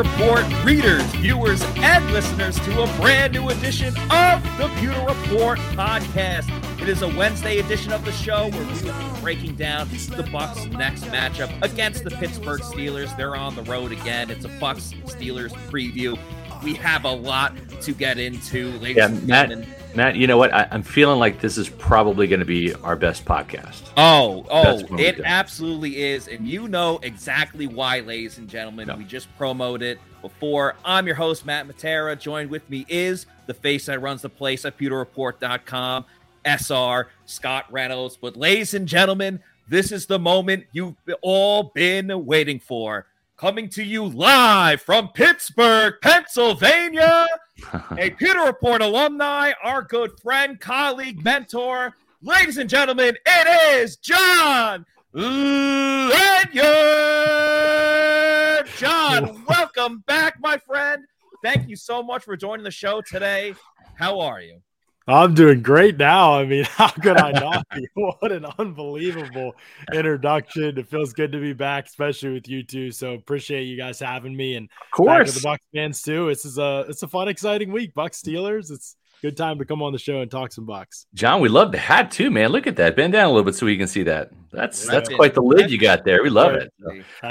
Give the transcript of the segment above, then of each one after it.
Report readers, viewers, and listeners to a brand new edition of the Pewter Report podcast. It is a Wednesday edition of the show where we will be breaking down the Bucks' next matchup against the Pittsburgh Steelers. They're on the road again. It's a Bucks Steelers preview. We have a lot to get into, ladies Yeah, and gentlemen. Matt, you know what? I, I'm feeling like this is probably going to be our best podcast. Oh, oh, That's what we it do. absolutely is. And you know exactly why, ladies and gentlemen. No. We just promoted it before. I'm your host, Matt Matera. Joined with me is the face that runs the place at pewterreport.com, SR, Scott Reynolds. But, ladies and gentlemen, this is the moment you've all been waiting for. Coming to you live from Pittsburgh, Pennsylvania a Pewter Report alumni, our good friend, colleague, mentor. Ladies and gentlemen, it is John Ledyard. John, welcome back, my friend. Thank you so much for joining the show today. How are you? I'm doing great now. I mean, how could I not be? What an unbelievable introduction. It feels good to be back, especially with you two. So appreciate you guys having me and Of back with the Bucks fans too. This is a it's a fun, exciting week. Bucks Steelers. It's good time to come on the show and talk some Bucks. John, we love the hat too, man. Look at that. Bend down a little bit so we can see that. That's Right. that's quite the lid you got there. We love it.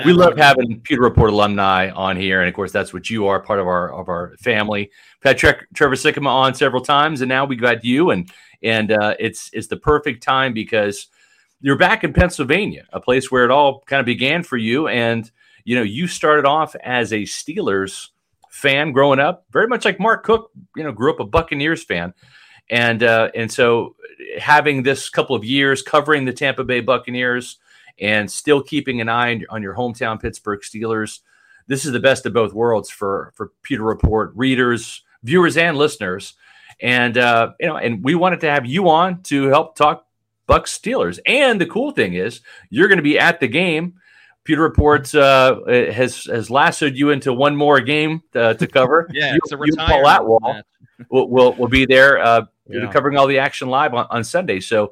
We love having Pewter Report alumni on here, and of course, that's what you are, part of our of our family. We've had Tre- Trevor Sikkema on several times, and now we got you, and and uh, it's it's the perfect time because you're back in Pennsylvania, a place where it all kind of began for you, and you know you started off as a Steelers fan growing up, very much like Mark Cook, you know, grew up a Buccaneers fan, and uh, and so having this couple of years covering the Tampa Bay Buccaneers and still keeping an eye on, your hometown Pittsburgh Steelers. This is the best of both worlds for for Pewter Report readers, viewers, and listeners. And uh, you know, and we wanted to have you on to help talk Bucks Steelers. And the cool thing is, you're going to be at the game. Pewter Reports uh, has has lassoed you into one more game uh, to cover. Yeah, you, it's a you Paul Atwell will, will will be there uh, Yeah. covering all the action live on, on Sunday. So,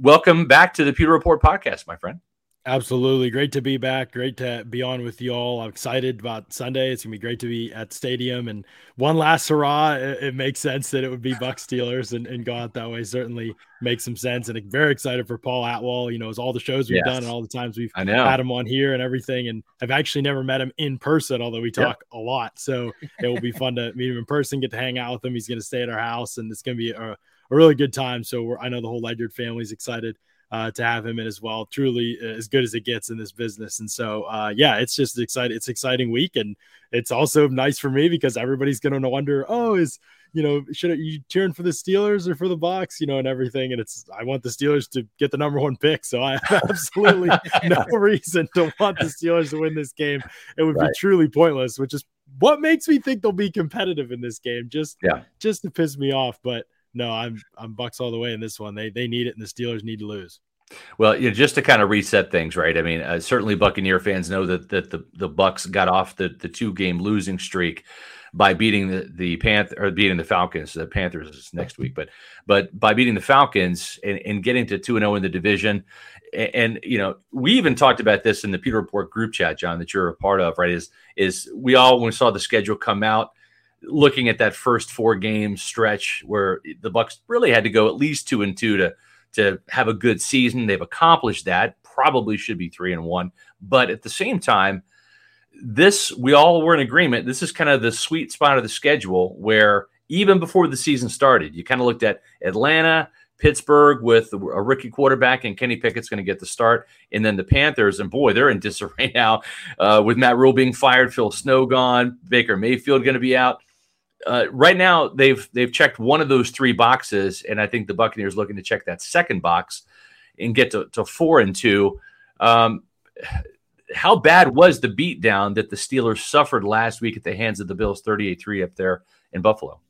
welcome back to the Pewter Report podcast, my friend. Absolutely. Great to be back. Great to be on with you all. I'm excited about Sunday. It's going to be great to be at the stadium. And one last hurrah. It, it makes sense that it would be Buck Steelers and, and go out that way. Certainly makes some sense. And very excited for Paul Atwell. You know, as all the shows we've Yes. done and all the times we've had him on here and everything. And I've actually never met him in person, although we talk a lot. So it will be fun to meet him in person, get to hang out with him. He's going to stay at our house and it's going to be a, a really good time. So we're, I know the whole Ledyard family's excited uh, to have him in as well. Truly uh, as good as it gets in this business. And so, uh, yeah, it's just exciting. It's exciting week, and it's also nice for me because everybody's going to wonder, oh, is you know, should I, you cheering for the Steelers or for the Bucks, you know, and everything. And it's I want the Steelers to get the number one pick, so I have absolutely no reason to want the Steelers to win this game. It would Right. be truly pointless, which is what makes me think they'll be competitive in this game. Just Yeah. just to piss me off, but. No, I'm I'm Bucks all the way in this one. They they need it, and the Steelers need to lose. Well, you know, just to kind of reset things, right? I mean, uh, certainly Buccaneer fans know that that the the Bucks got off the the two game losing streak by beating the the Panther or beating the Falcons. The Panthers is next week, but but by beating the Falcons and, and getting to two and zero in the division, and, and you know, we even talked about this in the Pewter Report group chat, John, that you're a part of, right? Is is we all when we saw the schedule come out. Looking at that first four game stretch where the Bucks really had to go at least two and two to to have a good season. They've accomplished that. Probably should be three and one. But at the same time, this we all were in agreement. This is kind of the sweet spot of the schedule where even before the season started, you kind of looked at Atlanta, Pittsburgh with a rookie quarterback, and Kenny Pickett's going to get the start, and then the Panthers. And boy, they're in disarray now uh, with Matt Rhule being fired, Phil Snow gone, Baker Mayfield going to be out. Uh, right now, they've they've checked one of those three boxes, and I think the Buccaneers looking to check that second box and get to, to four and two. Um, how bad was the beatdown that the Steelers suffered last week at the hands of the Bills, thirty-eight three up there in Buffalo?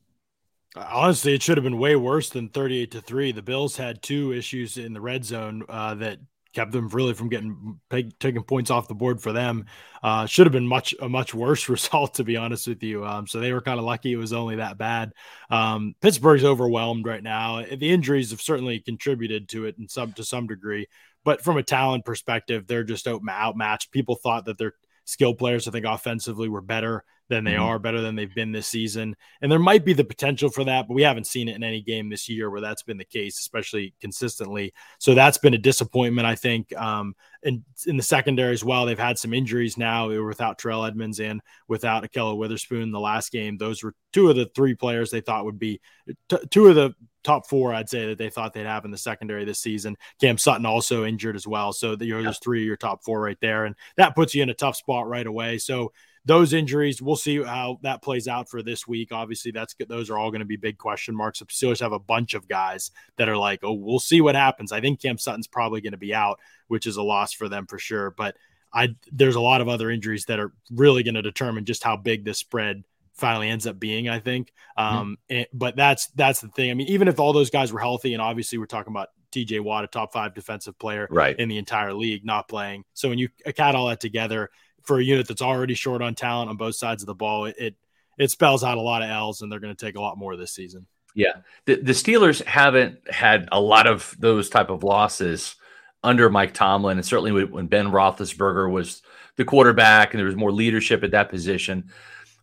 Honestly, it should have been way worse than 38 to 3. The Bills had two issues in the red zone uh, that kept them really from getting taking points off the board for them. Uh, should have been much a much worse result, to be honest with you. Um, so they were kind of lucky it was only that bad. Um, Pittsburgh's overwhelmed right now. The injuries have certainly contributed to it in some to some degree, but from a talent perspective, they're just out, outmatched. People thought that their skill players, I think, offensively were better than they mm-hmm. are, better than they've been this season. And there might be the potential for that, but we haven't seen it in any game this year where that's been the case, especially consistently. So that's been a disappointment, I think. Um, and in the secondary as well, they've had some injuries now without Terrell Edmunds and without Ahkello Witherspoon the last game. Those were two of the three players they thought would be t- two of the top four, I'd say that they thought they'd have in the secondary this season. Cam Sutton also injured as well. So the, you know, there's three of your top four right there. And that puts you in a tough spot right away. So those injuries, we'll see how that plays out for this week. Obviously, that's those are all going to be big question marks. The Steelers have a bunch of guys that are like, oh, we'll see what happens. I think Cam Sutton's probably going to be out, which is a loss for them for sure. But I there's a lot of other injuries that are really going to determine just how big this spread finally ends up being. I think, mm-hmm. um, mm-hmm. and, but that's that's the thing. I mean, even if all those guys were healthy, and obviously we're talking about TJ Watt, a top five defensive player right. in the entire league, not playing. So when you add all that together, for a unit that's already short on talent on both sides of the ball, it it, spells out a lot of L's, and they're going to take a lot more this season. Yeah, the, the Steelers haven't had a lot of those type of losses under Mike Tomlin, and certainly when Ben Roethlisberger was the quarterback, and there was more leadership at that position.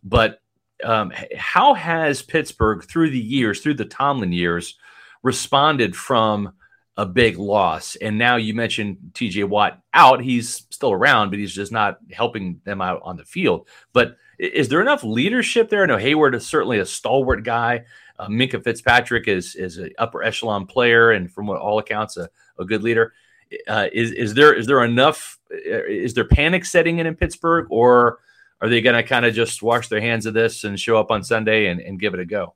But um, how has Pittsburgh through the years, through the Tomlin years, responded from a big loss. And now you mentioned TJ Watt out. He's still around, but he's just not helping them out on the field. But is there enough leadership there? I know Heyward is certainly a stalwart guy. Uh, Minkah Fitzpatrick is is an upper echelon player, and from what all accounts, a, a good leader. Uh, is is there is there enough? Uh, is there panic setting in in Pittsburgh, or are they going to kind of just wash their hands of this and show up on Sunday and, and give it a go?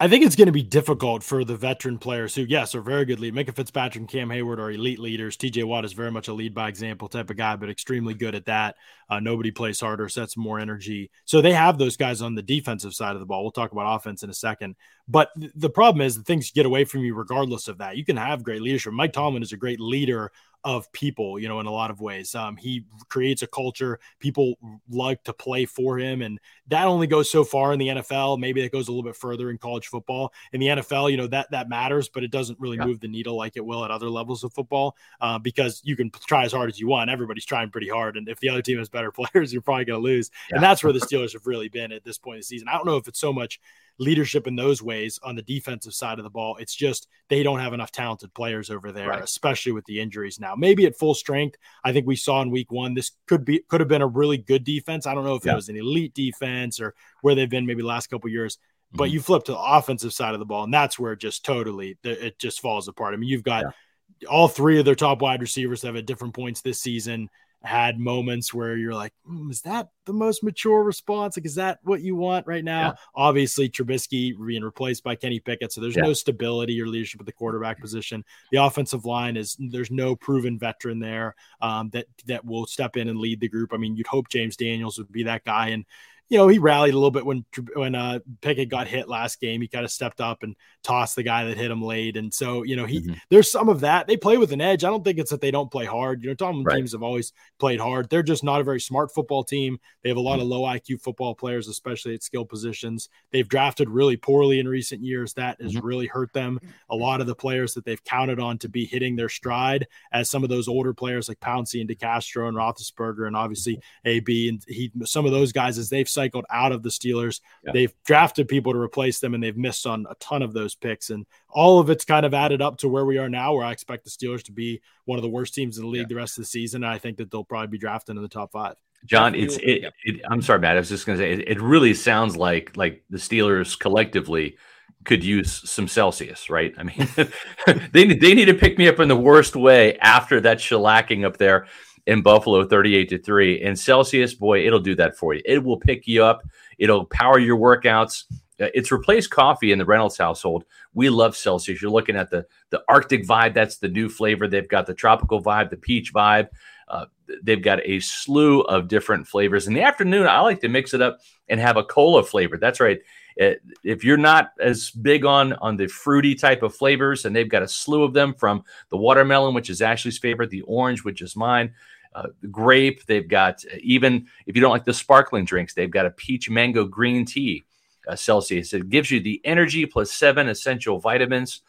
I think it's going to be difficult for the veteran players who, yes, are very good lead. Minkah Fitzpatrick and Cam Heyward are elite leaders. TJ Watt is very much a lead by example type of guy, but extremely good at that. Uh, nobody plays harder, sets more energy. So they have those guys on the defensive side of the ball. We'll talk about offense in a second. But th- the problem is that things get away from you regardless of that. You can have great leadership. Mike Tomlin is a great leader of people, you know, in a lot of ways. Um, he creates a culture. People like to play for him. And that only goes so far in the NFL. Maybe it goes a little bit further in college football. In the NFL, you know, that that matters, but it doesn't really yeah. move the needle like it will at other levels of football uh, because you can try as hard as you want. Everybody's trying pretty hard. And if the other team has better players, you're probably going to lose. Yeah. And that's where the Steelers have really been at this point in the season. I don't know if it's so much leadership in those ways on the defensive side of the ball. It's just they don't have enough talented players over there, right. especially with the injuries now. Maybe at full strength, I think we saw in week one, this could be could have been a really good defense. I don't know if yeah. it was an elite defense or where they've been maybe last couple years. But mm-hmm. you flip to the offensive side of the ball, and that's where it just totally it just falls apart. I mean, you've got yeah. all three of their top wide receivers have at different points this season had moments where you're like, mm, is that the most mature response? Like, is that what you want right now? Yeah. Obviously, Trubisky being replaced by Kenny Pickett, so there's yeah. no stability or leadership at the quarterback position. The offensive line is there's no proven veteran there um, that that will step in and lead the group. I mean, you'd hope James Daniels would be that guy, and you know, he rallied a little bit when when uh, Pickett got hit last game. He kind of stepped up and tossed the guy that hit him late, and so you know, he mm-hmm. there's some of that. They play with an edge. I don't think it's that they don't play hard. You know, Tom right. teams have always played hard. They're just not a very smart football team. They have a lot mm-hmm. of low IQ football players, especially at skill positions. They've drafted really poorly in recent years. That has mm-hmm. really hurt them. A lot of the players that they've counted on to be hitting their stride, as some of those older players like Pouncey and DeCastro and Roethlisberger, and obviously AB and he, some of those guys as they've cycled out of the Steelers. Yeah. They've drafted people to replace them and they've missed on a ton of those picks. And all of it's kind of added up to where we are now, where I expect the Steelers to be one of the worst teams in the league yeah. the rest of the season. And I think that they'll probably be drafted in the top five. John, it's it, it, I'm sorry, Matt. I was just going to say it, it really sounds like like the Steelers collectively could use some Celsius, right? I mean, they they need to pick me up in the worst way after that shellacking up there in Buffalo 38 to 3. And Celsius, boy, it'll do that for you. It will pick you up, it'll power your workouts. Uh, it's replaced coffee in the Reynolds household. We love Celsius. You're looking at the the Arctic vibe. That's the new flavor. They've got the tropical vibe, the peach vibe. Uh, they've got a slew of different flavors. In the afternoon, I like to mix it up and have a cola flavor. That's right. Uh, if you're not as big on on the fruity type of flavors, and they've got a slew of them from the watermelon, which is Ashley's favorite, the orange, which is mine, uh, grape. They've got uh, even if you don't like the sparkling drinks, they've got a peach mango green tea. Uh, Celsius. It gives you the energy plus seven essential vitamins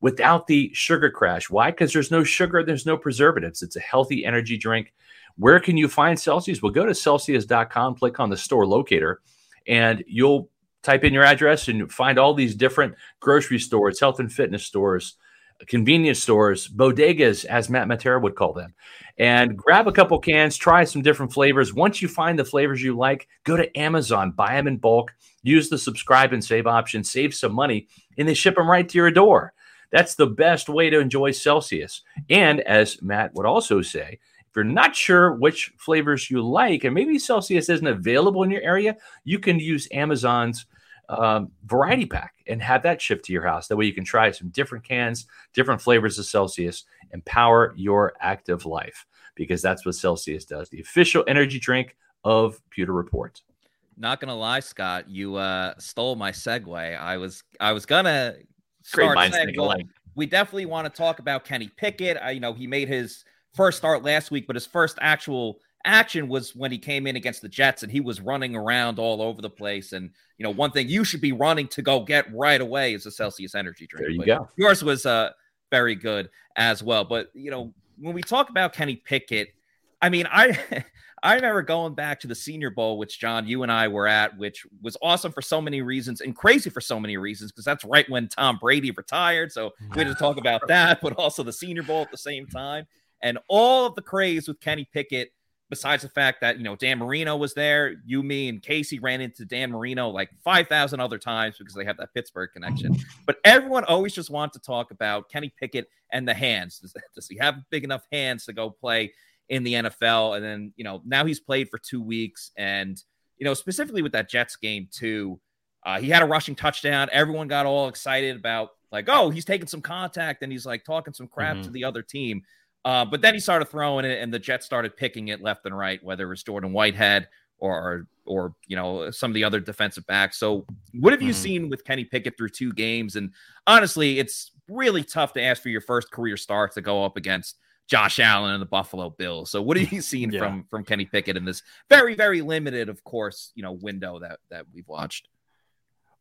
without the sugar crash. Why? Because there's no sugar, there's no preservatives. It's a healthy energy drink Where can you find Celsius? Well, go to Celsius.com, click on the store locator, and you'll type in your address and find all these different grocery stores, health and fitness stores, convenience stores, bodegas, as Matt Matera would call them, and grab a couple cans, try some different flavors. Once you find the flavors you like, go to Amazon, buy them in bulk, use the subscribe and save option, save some money, and they ship them right to your door. That's the best way to enjoy Celsius. And as Matt would also say, if you're not sure which flavors you like, and maybe Celsius isn't available in your area, you can use Amazon's um, variety pack and have that shipped to your house. That way you can try some different cans, different flavors of Celsius, empower your active life because that's what Celsius does. The official energy drink of Pewter Report. Not gonna lie, Scott, you uh, stole my segue. I was I was gonna start saying, well, we definitely want to talk about Kenny Pickett. I, you know, he made his first start last week, but his first actual action was when he came in against the Jets and he was running around all over the place. And you know, one thing you should be running to go get right away is a Celsius energy drink. There you but go. Yours was uh very good as well. But you know, when we talk about Kenny Pickett, I mean, I I remember going back to the Senior Bowl, which John, you and I were at, which was awesome for so many reasons and crazy for so many reasons, because that's right when Tom Brady retired. So we had to talk about that, but also the Senior Bowl at the same time. And all of the craze with Kenny Pickett besides the fact that, you know, Dan Marino was there, you, me, and Casey ran into Dan Marino like 5,000 other times because they have that Pittsburgh connection. But everyone always just wants to talk about Kenny Pickett and the hands. Does, does he have big enough hands to go play in the NFL? And then, you know, now he's played for two weeks. And, you know, specifically with that Jets game, too, uh, he had a rushing touchdown. Everyone got all excited about, like, oh, he's taking some contact and he's like talking some crap mm-hmm. to the other team. Uh, but then he started throwing it, and the Jets started picking it left and right, whether it was Jordan Whitehead or or you know some of the other defensive backs. So, what have you mm-hmm. seen with Kenny Pickett through two games? And honestly, it's really tough to ask for your first career start to go up against Josh Allen and the Buffalo Bills. So, what have you seen yeah. from from Kenny Pickett in this very very limited, of course, you know, window that that we've watched?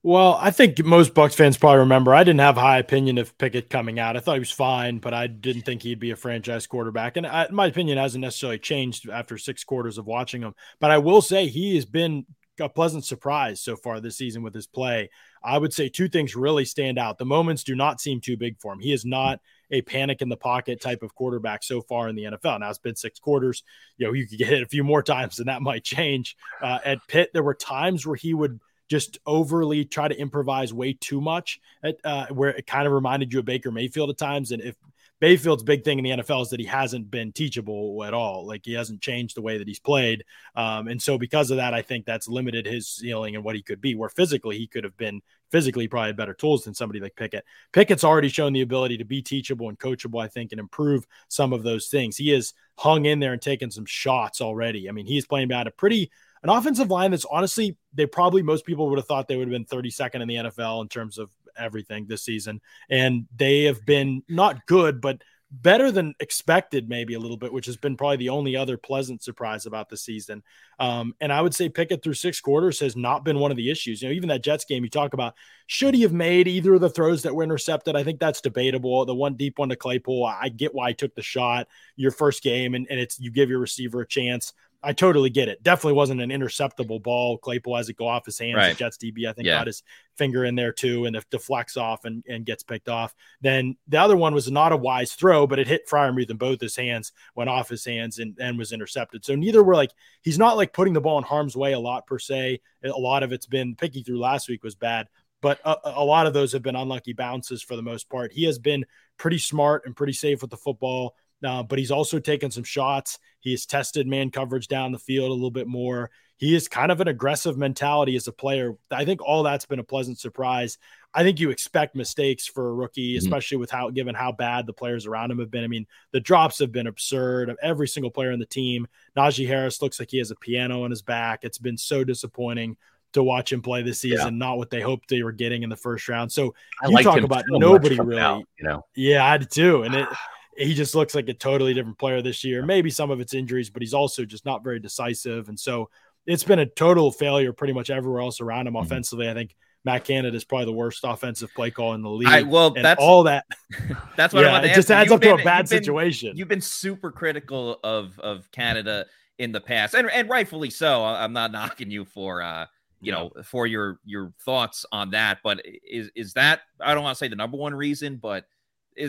Well, I think most Bucks fans probably remember I didn't have high opinion of Pickett coming out. I thought he was fine, but I didn't think he'd be a franchise quarterback. And I, my opinion hasn't necessarily changed after six quarters of watching him. But I will say he has been a pleasant surprise so far this season with his play. I would say two things really stand out. The moments do not seem too big for him. He is not a panic in the pocket type of quarterback so far in the NFL. Now it's been six quarters. You know, you could get hit a few more times and that might change. Uh, at Pitt, there were times where he would – just overly try to improvise way too much, at, uh, where it kind of reminded you of Baker Mayfield at times. And if Mayfield's big thing in the NFL is that he hasn't been teachable at all. Like he hasn't changed the way that he's played. Um, and so because of that, I think that's limited his ceiling and what he could be. Where physically he could have been physically probably better tools than somebody like Pickett. Pickett's already shown the ability to be teachable and coachable, I think, and improve some of those things. He has hung in there and taken some shots already. I mean, he's playing behind a pretty an offensive line that's honestly, they probably most people would have thought they would have been 32nd in the NFL in terms of everything this season. And they have been not good, but better than expected, maybe a little bit, which has been probably the only other pleasant surprise about the season. Um, and I would say Pickett through six quarters has not been one of the issues. You know, even that Jets game you talk about, should he have made either of the throws that were intercepted? I think that's debatable. The one deep one to Claypool, I get why he took the shot your first game, and, and it's you give your receiver a chance. I totally get it. Definitely wasn't an interceptable ball. Claypool has it go off his hands. Right. Jets DB, I think, yeah. got his finger in there too, and it deflects off and, and gets picked off. Then the other one was not a wise throw, but it hit Freiermuth in both his hands, went off his hands, and, and was intercepted. So neither were like he's not like putting the ball in harm's way a lot per se. A lot of it's been picky through last week was bad, but a, a lot of those have been unlucky bounces for the most part. He has been pretty smart and pretty safe with the football. Uh, but he's also taken some shots. He has tested man coverage down the field a little bit more. He is kind of an aggressive mentality as a player. I think all that's been a pleasant surprise. I think you expect mistakes for a rookie, mm-hmm. especially with how given how bad the players around him have been. I mean, the drops have been absurd of every single player in the team. Najee Harris looks like he has a piano on his back. It's been so disappointing to watch him play this season, yeah. not what they hoped they were getting in the first round. So I you talk about nobody really, out, you know. Yeah, I do, too. And it he just looks like a totally different player this year. Maybe some of it's injuries, but he's also just not very decisive. And so it's been a total failure pretty much everywhere else around him mm-hmm. offensively. I think Matt Canada is probably the worst offensive play call in the league. I, well, and that's all that. That's what yeah, I it just adds You've up to a bad you've been- situation. You've been super critical of of Canada in the past, and and rightfully so. I'm not knocking you for uh you know for your your thoughts on that, but is is that I don't want to say the number one reason, but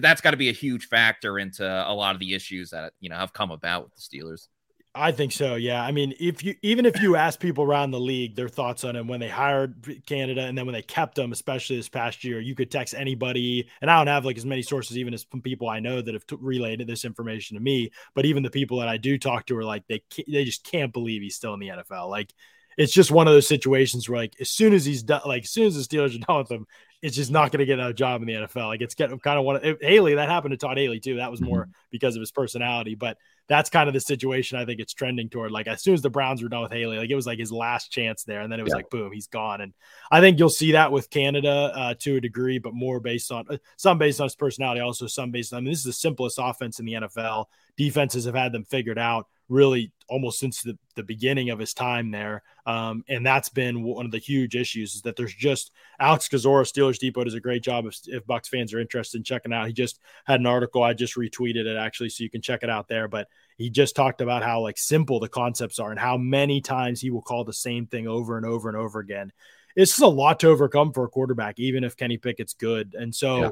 that's got to be a huge factor into a lot of the issues that you know have come about with the Steelers. I think so. Yeah. I mean, if you even if you ask people around the league their thoughts on him when they hired Canada and then when they kept him, especially this past year, you could text anybody. And I don't have like as many sources, even as people I know that have t- relayed this information to me. But even the people that I do talk to are like they they just can't believe he's still in the NFL. Like it's just one of those situations where like as soon as he's done, like as soon as the Steelers are done with him, it's just not going to get a job in the NFL. Like it's getting kind of one of Haley. That happened to Todd Haley too. That was more because of his personality, but that's kind of the situation I think it's trending toward. Like as soon as the Browns were done with Haley, like it was like his last chance there, and then it was Yeah. like boom, he's gone. And I think you'll see that with Canada uh, to a degree, but more based on uh, some based on his personality, also some based on. I mean, this is the simplest offense in the NFL. Defenses have had them figured out really almost since the, the beginning of his time there. Um, and that's been one of the huge issues is that there's just Alex Kozora, Steelers Depot does a great job if, if Bucks fans are interested in checking out. He just had an article. I just retweeted it actually, so you can check it out there. But he just talked about how like simple the concepts are and how many times he will call the same thing over and over and over again. It's just a lot to overcome for a quarterback, even if Kenny Pickett's good. And so Yeah.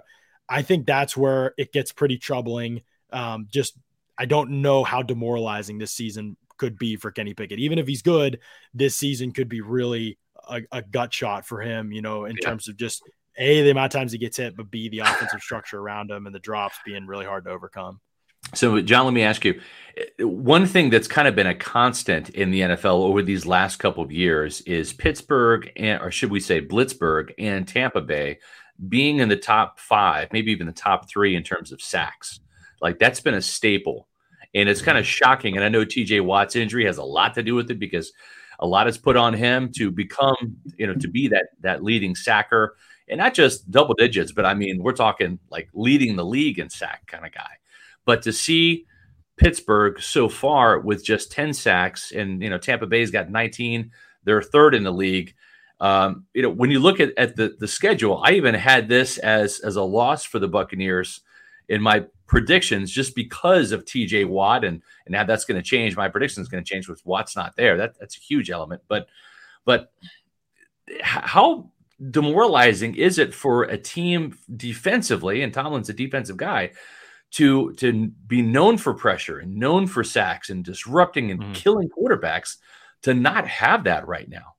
I think that's where it gets pretty troubling. Um, just I don't know how demoralizing this season could be for Kenny Pickett. Even if he's good, this season could be really a, a gut shot for him, you know, in Yeah. terms of just A, the amount of times he gets hit, but B, the offensive structure around him and the drops being really hard to overcome. So, John, let me ask you one thing that's kind of been a constant in the NFL over these last couple of years is Pittsburgh, and, or should we say Blitzburg and Tampa Bay being in the top five, maybe even the top three in terms of sacks. Like that's been a staple. And it's kind of shocking. And I know TJ Watt's injury has a lot to do with it because a lot is put on him to become, you know, to be that that leading sacker. And not just double digits, but I mean, we're talking like leading the league in sack kind of guy. But to see Pittsburgh so far with just 10 sacks, and you know, Tampa Bay's got 19, they're third in the league. Um, you know, when you look at, at the, the schedule, I even had this as as a loss for the Buccaneers in my predictions just because of TJ Watt and and now that's going to change. My prediction is going to change with Watt's not there. That that's a huge element. But but how demoralizing is it for a team defensively? And Tomlin's a defensive guy to to be known for pressure and known for sacks and disrupting and Mhm. killing quarterbacks to not have that right now.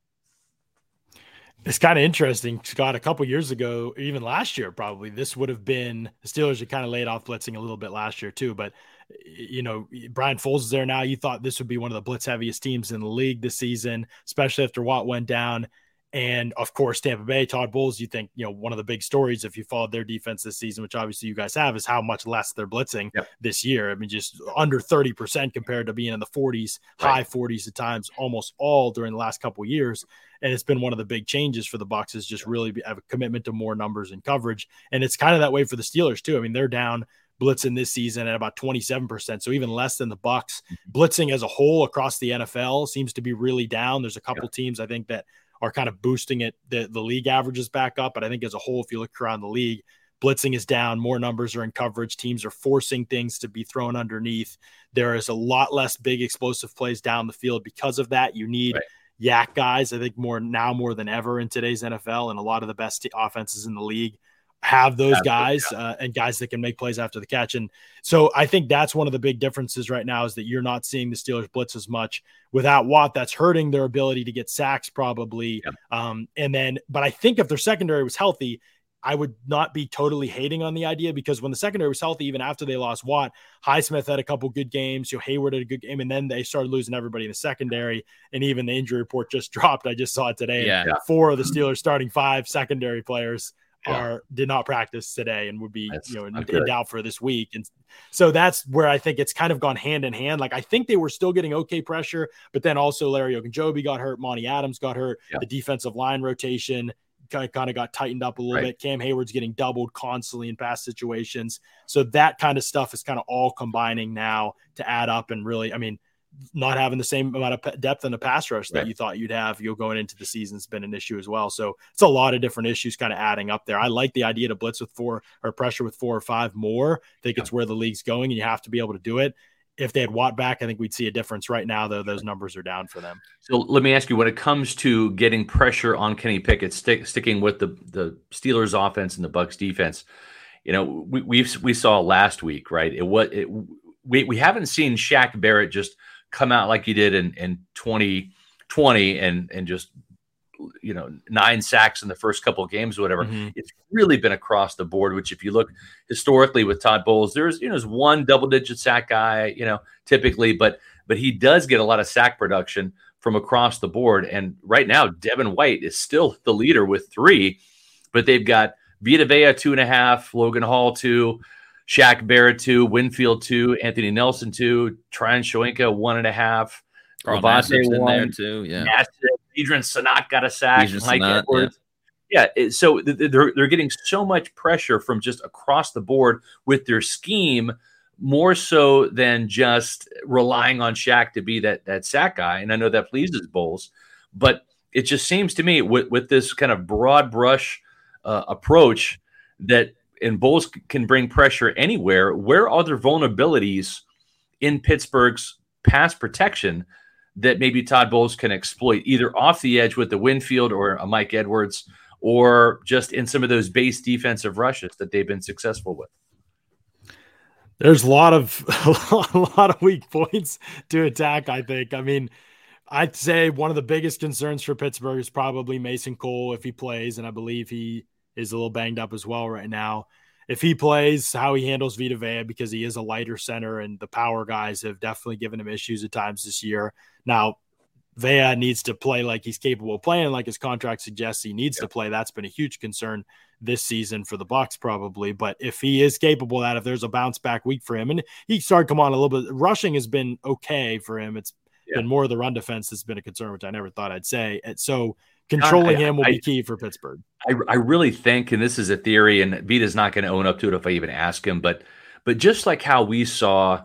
It's kind of interesting, Scott. A couple years ago, even last year, probably this would have been the Steelers had kind of laid off blitzing a little bit last year too. But you know, Brian Flores is there now. You thought this would be one of the blitz heaviest teams in the league this season, especially after Watt went down. And of course, Tampa Bay, Todd Bowles, you think, you know, one of the big stories if you followed their defense this season, which obviously you guys have, is how much less they're blitzing Yep. this year. I mean, just under 30% compared to being in the 40s, Right. high 40s at times, almost all during the last couple of years. And it's been one of the big changes for the Bucks is just really have a commitment to more numbers and coverage. And it's kind of that way for the Steelers too. I mean, they're down blitzing this season at about 27%, so even less than the Bucks. Mm-hmm. Blitzing as a whole across the NFL seems to be really down. There's a couple teams I think that are kind of boosting it the, the league averages back up, but I think as a whole if you look around the league, blitzing is down, more numbers are in coverage, teams are forcing things to be thrown underneath. There is a lot less big explosive plays down the field because of that. You need Right. YAC guys, I think more now more than ever in today's NFL and a lot of the best offenses in the league have those guys uh, and guys that can make plays after the catch. And so I think that's one of the big differences right now is that you're not seeing the Steelers blitz as much without Watt. That's hurting their ability to get sacks probably. Yep. Um, and then, but I think if their secondary was healthy, I would not be totally hating on the idea because when the secondary was healthy, even after they lost Watt, Highsmith had a couple good games. You know, Heyward had a good game, and then they started losing everybody in the secondary. And even the injury report just dropped. I just saw it today. Yeah. Yeah. Four of the Steelers starting five secondary players Yeah. are did not practice today and would be That's you know in, in doubt for this week. And so that's where I think it's kind of gone hand in hand. Like I think they were still getting okay pressure, but then also Larry Ogunjobi got hurt, Monty Adams got hurt, Yeah. the defensive line rotation kind of got tightened up a little Right. bit. Cam Heyward's getting doubled constantly in pass situations. So that kind of stuff is kind of all combining now to add up and really, I mean, not having the same amount of depth in the pass rush that right. you thought you'd have, you know, going into the season's been an issue as well. So it's a lot of different issues kind of adding up there. I like the idea to blitz with four or pressure with four or five more. I think yeah. it's where the league's going, and you have to be able to do it. If they had Watt back, I think we'd see a difference. Right now, though, those numbers are down for them. So let me ask you: when it comes to getting pressure on Kenny Pickett, stick, sticking with the the Steelers' offense and the Bucks defense, you know, we we we saw last week, right? It was it, we we haven't seen Shaq Barrett just come out like you did in in 2020 and and just you know nine sacks in the first couple of games or whatever mm-hmm. it's really been across the board which if you look historically with todd bowles there's you know there's one double digit sack guy you know typically but but he does get a lot of sack production from across the board and right now devin white is still the leader with three but they've got vita vea two and a half logan hall two Shaq Barrett two, Winfield two, Anthony Nelson two, Tryon Shoyinka one and a half. In there too. Yeah. Adrian Sanat got a sack. Mike Sanat, Edwards. Yeah. yeah it, so they're, they're getting so much pressure from just across the board with their scheme, more so than just relying on Shaq to be that that sack guy. And I know that pleases Bowles, but it just seems to me with, with this kind of broad brush uh, approach that and Bowles can bring pressure anywhere. Where are there vulnerabilities in Pittsburgh's pass protection that maybe Todd Bowles can exploit, either off the edge with the Winfield or a Mike Edwards, or just in some of those base defensive rushes that they've been successful with? There's a lot of a lot of weak points to attack. I think. I mean, I'd say one of the biggest concerns for Pittsburgh is probably Mason Cole if he plays, and I believe he is a little banged up as well right now. If he plays, how he handles Vita Vea because he is a lighter center, and the power guys have definitely given him issues at times this year. Now, Vea needs to play like he's capable of playing, like his contract suggests he needs to play. That's been a huge concern this season for the Bucs, probably. But if he is capable of that, if there's a bounce back week for him, and he started come on a little bit, rushing has been okay for him. It's yeah. been more of the run defense that's been a concern, which I never thought I'd say. And so Controlling I, him will I, be key for Pittsburgh. I, I really think, and this is a theory, and Vita's not going to own up to it if I even ask him, but but just like how we saw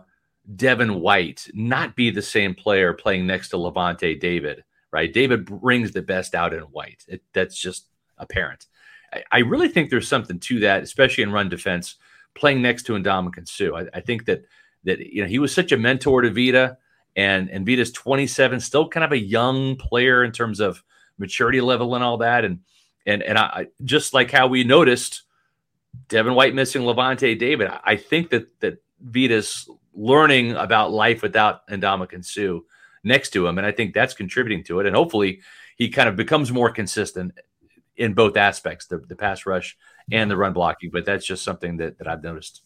Devin White not be the same player playing next to Lavonte David, right? David brings the best out in White. It, that's just apparent. I, I, really think there's something to that, especially in run defense, playing next to Ndamukong Suh. I, I think that that you know he was such a mentor to Vita, and and Vita's 27, still kind of a young player in terms of maturity level and all that. And and and I just like how we noticed Devin White missing Lavonte David. I think that that Vita's learning about life without Ndamukong Suh next to him, and I think that's contributing to it. And hopefully, he kind of becomes more consistent in both aspects, the, the pass rush and the run blocking. But that's just something that, that I've noticed.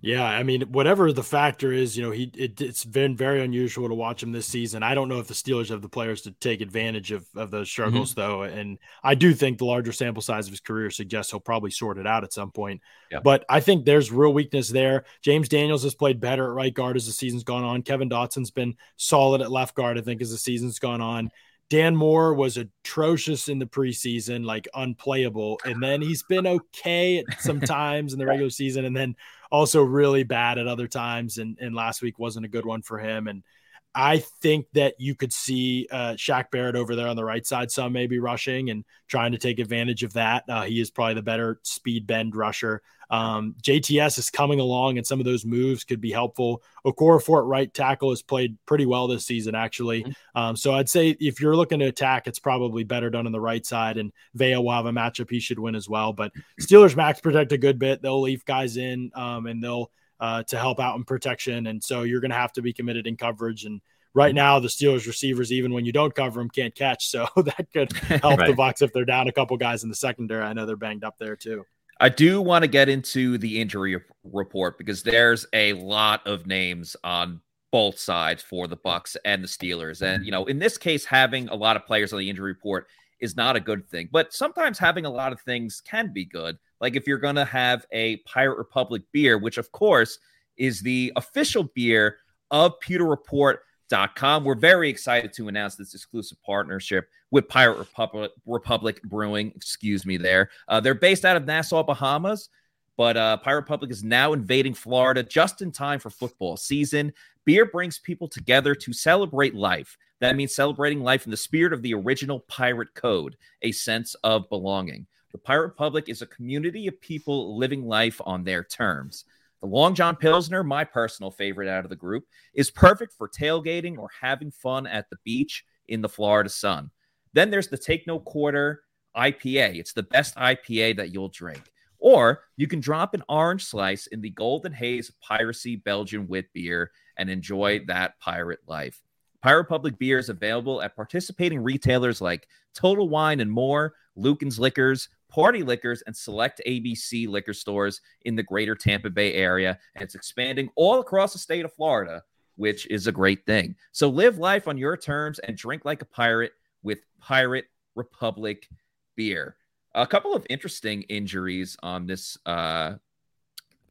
Yeah, I mean, whatever the factor is, you know, he it, has been very unusual to watch him this season. I don't know if the Steelers have the players to take advantage of, of those struggles, mm-hmm. though. And I do think the larger sample size of his career suggests he'll probably sort it out at some point. Yeah. But I think there's real weakness there. James Daniels has played better at right guard as the season's gone on. Kevin Dotson's been solid at left guard, I think, as the season's gone on. Dan Moore was atrocious in the preseason, like unplayable. And then he's been okay at some times in the regular season. And then also really bad at other times. And, and last week wasn't a good one for him. And I think that you could see uh, Shaq Barrett over there on the right side, some maybe rushing and trying to take advantage of that. Uh, he is probably the better speed bend rusher. Um, JTS is coming along, and some of those moves could be helpful. Okorafor right tackle has played pretty well this season, actually. Mm-hmm. Um, so I'd say if you're looking to attack, it's probably better done on the right side, and Vea will have a matchup he should win as well. But Steelers max protect a good bit. They'll leave guys in, um, and they'll uh, to help out in protection. And so you're going to have to be committed in coverage. And right now, the Steelers receivers, even when you don't cover them, can't catch. So that could help right. the Bucs if they're down a couple guys in the secondary. I know they're banged up there too. I do want to get into the injury report because there's a lot of names on both sides for the Bucks and the Steelers. And you know, in this case, having a lot of players on the injury report is not a good thing. But sometimes having a lot of things can be good. Like if you're going to have a Pirate Republic beer, which of course is the official beer of PewterReport.com. We're very excited to announce this exclusive partnership with Pirate Republic, Republic Brewing. Excuse me, there. Uh, they're based out of Nassau, Bahamas, but uh, Pirate Republic is now invading Florida just in time for football season. Beer brings people together to celebrate life. That means celebrating life in the spirit of the original pirate code, a sense of belonging. The Pirate Republic is a community of people living life on their terms. The Long John Pilsner, my personal favorite out of the group, is perfect for tailgating or having fun at the beach in the Florida sun. Then there's the Take No Quarter IPA. It's the best IPA that you'll drink. Or you can drop an orange slice in the Golden Haze Piracy Belgian wit beer and enjoy that pirate life. Pirate Public beer is available at participating retailers like Total Wine and More, Lucan's Liquors, Party Liquors, and select ABC liquor stores in the greater Tampa Bay area. And it's expanding all across the state of Florida, which is a great thing. So live life on your terms and drink like a pirate with Pirate Republic beer. A couple of interesting injuries on this uh,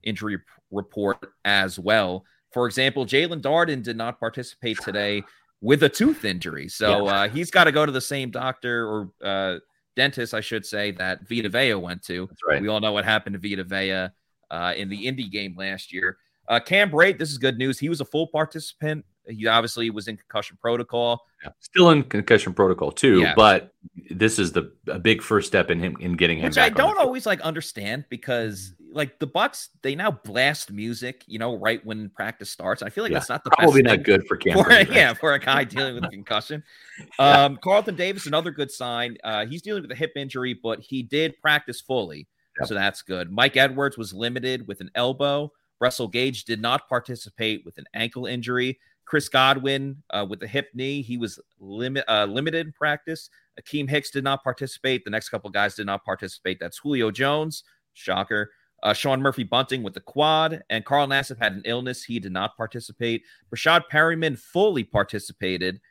injury report as well. For example, Jaelon Darden did not participate today with a tooth injury. So uh, he's got to go to the same doctor or uh, dentist, I should say, that Vita Vea went to. That's right. We all know what happened to Vita Vea uh, in the Indy game last year. Uh, Cam Brate, this is good news. He was a full participant. He obviously was in concussion protocol. Yeah. Still in concussion protocol too, Yeah. but this is the a big first step in him in getting him which I don't always like understand because like the Bucks, they now blast music, you know, right when practice starts. I feel like Yeah. that's not the Probably best not thing good for Cam. for Brate, yeah for a guy dealing with a concussion. Um, Carlton Davis, another good sign. Uh, he's dealing with a hip injury, but he did practice fully, Yep. so that's good. Mike Edwards was limited with an elbow. Russell Gage did not participate with an ankle injury. Chris Godwin uh, with the hip knee, he was limit uh, limited in practice. Akiem Hicks did not participate. The next couple guys did not participate. That's Julio Jones, shocker. Uh, Sean Murphy Bunting with the quad, and Carl Nassib had an illness. He did not participate. Rashad Perriman fully participated.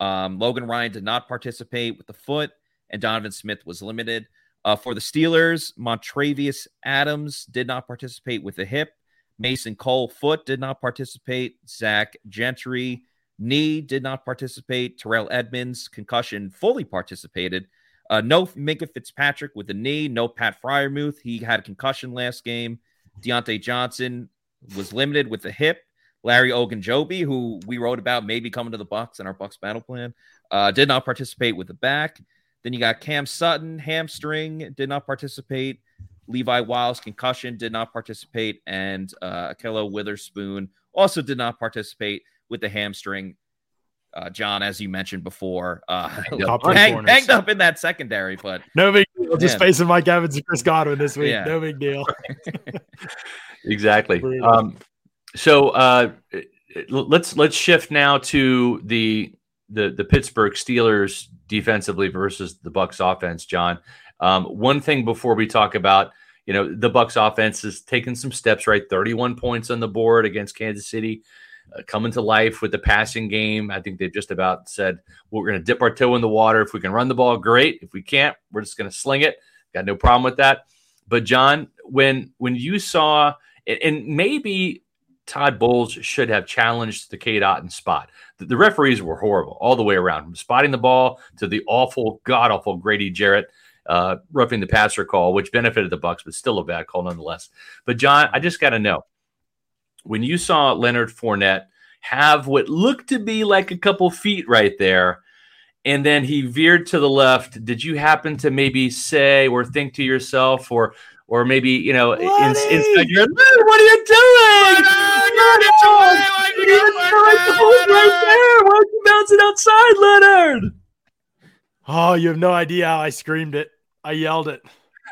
Um, Logan Ryan did not participate with the foot, and Donovan Smith was limited. Uh, for the Steelers, Montravius Adams did not participate with the hip. Mason Cole foot did not participate. Zach Gentry knee did not participate. Terrell Edmunds concussion fully participated. Uh, no Minkah Fitzpatrick with the knee. No Pat Freiermuth. He had a concussion last game. Diontae Johnson was limited with the hip. Larry Ogunjobi, who we wrote about maybe coming to the Bucks in our Bucks battle plan, uh, did not participate with the back. Then you got Cam Sutton, hamstring, did not participate. Levi Wallace, concussion, did not participate. And uh, Ahkello Witherspoon also did not participate with the hamstring. Uh, John, as you mentioned before, uh, Top hang, hanged up in that secondary, but No big deal. Just facing Mike Evans and Chris Godwin this week. Yeah. No big deal. Exactly. Um, so uh, let's let's shift now to the the the Pittsburgh Steelers defensively versus the Bucks offense. John, um, one thing before we talk about you know the Bucks offense has taken some steps. Right, thirty one points on the board against Kansas City. Uh, coming to life with the passing game. I think they've just about said we're going to dip our toe in the water. If we can run the ball, great. If we can't, we're just going to sling it. Got no problem with that. But John, when when you saw and- maybe Todd Bowles should have challenged the Cade Otton spot. The, the referees were horrible all the way around, from spotting the ball to the awful, god awful Grady Jarrett uh, roughing the passer call, which benefited the Bucks, but still a bad call nonetheless. But John, I just got to know when you saw Leonard Fournette have what looked to be like a couple feet right there. And then he veered to the left. Did you happen to maybe say or think to yourself, or or maybe you know, in, Lenny! inside your "Leonard, what are you doing? Leonard, you didn't strike the ball right there. Why are you bouncing outside, Leonard? Oh, you have no idea how I screamed it. I yelled it.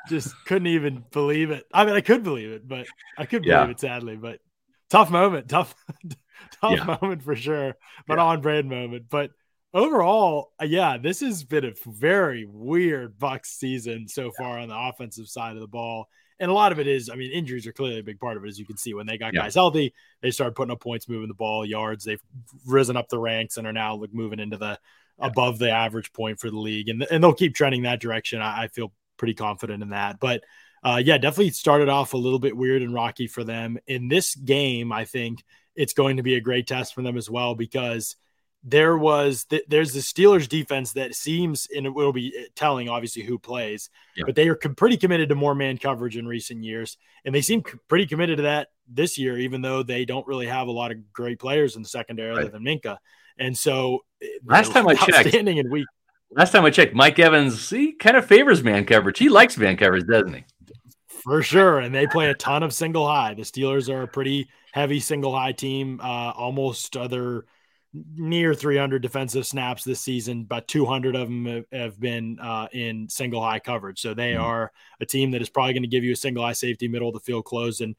Just couldn't even believe it. I mean, I could believe it, but I could believe Yeah. it sadly. But tough moment, tough, tough Yeah. moment for sure, but Yeah. on brand moment. But overall, uh, yeah, this has been a very weird Bucks season so far on the offensive side of the ball. And a lot of it is, I mean, injuries are clearly a big part of it, as you can see. When they got Yeah. guys healthy, they started putting up points, moving the ball, yards. They've risen up the ranks and are now like moving into the above the average point for the league, and and they'll keep trending that direction. I, I feel pretty confident in that. But uh, yeah, definitely started off a little bit weird and rocky for them in this game. I think it's going to be a great test for them as well because there was th- there's the Steelers defense that seems and it will be telling obviously who plays, Yeah. but they are com- pretty committed to more man coverage in recent years, and they seem c- pretty committed to that this year, even though they don't really have a lot of great players in the secondary right. other than Minkah. And so last time I checked, standing in week. Last time I checked, Mike Evans he kind of favors man coverage. He likes man coverage, doesn't he? For sure, and they play a ton of single high. The Steelers are a pretty heavy single high team. Uh, almost other near 300 defensive snaps this season, but 200 of them have been uh, in single high coverage. So they mm-hmm. are a team that is probably going to give you a single high safety, middle of the field close, and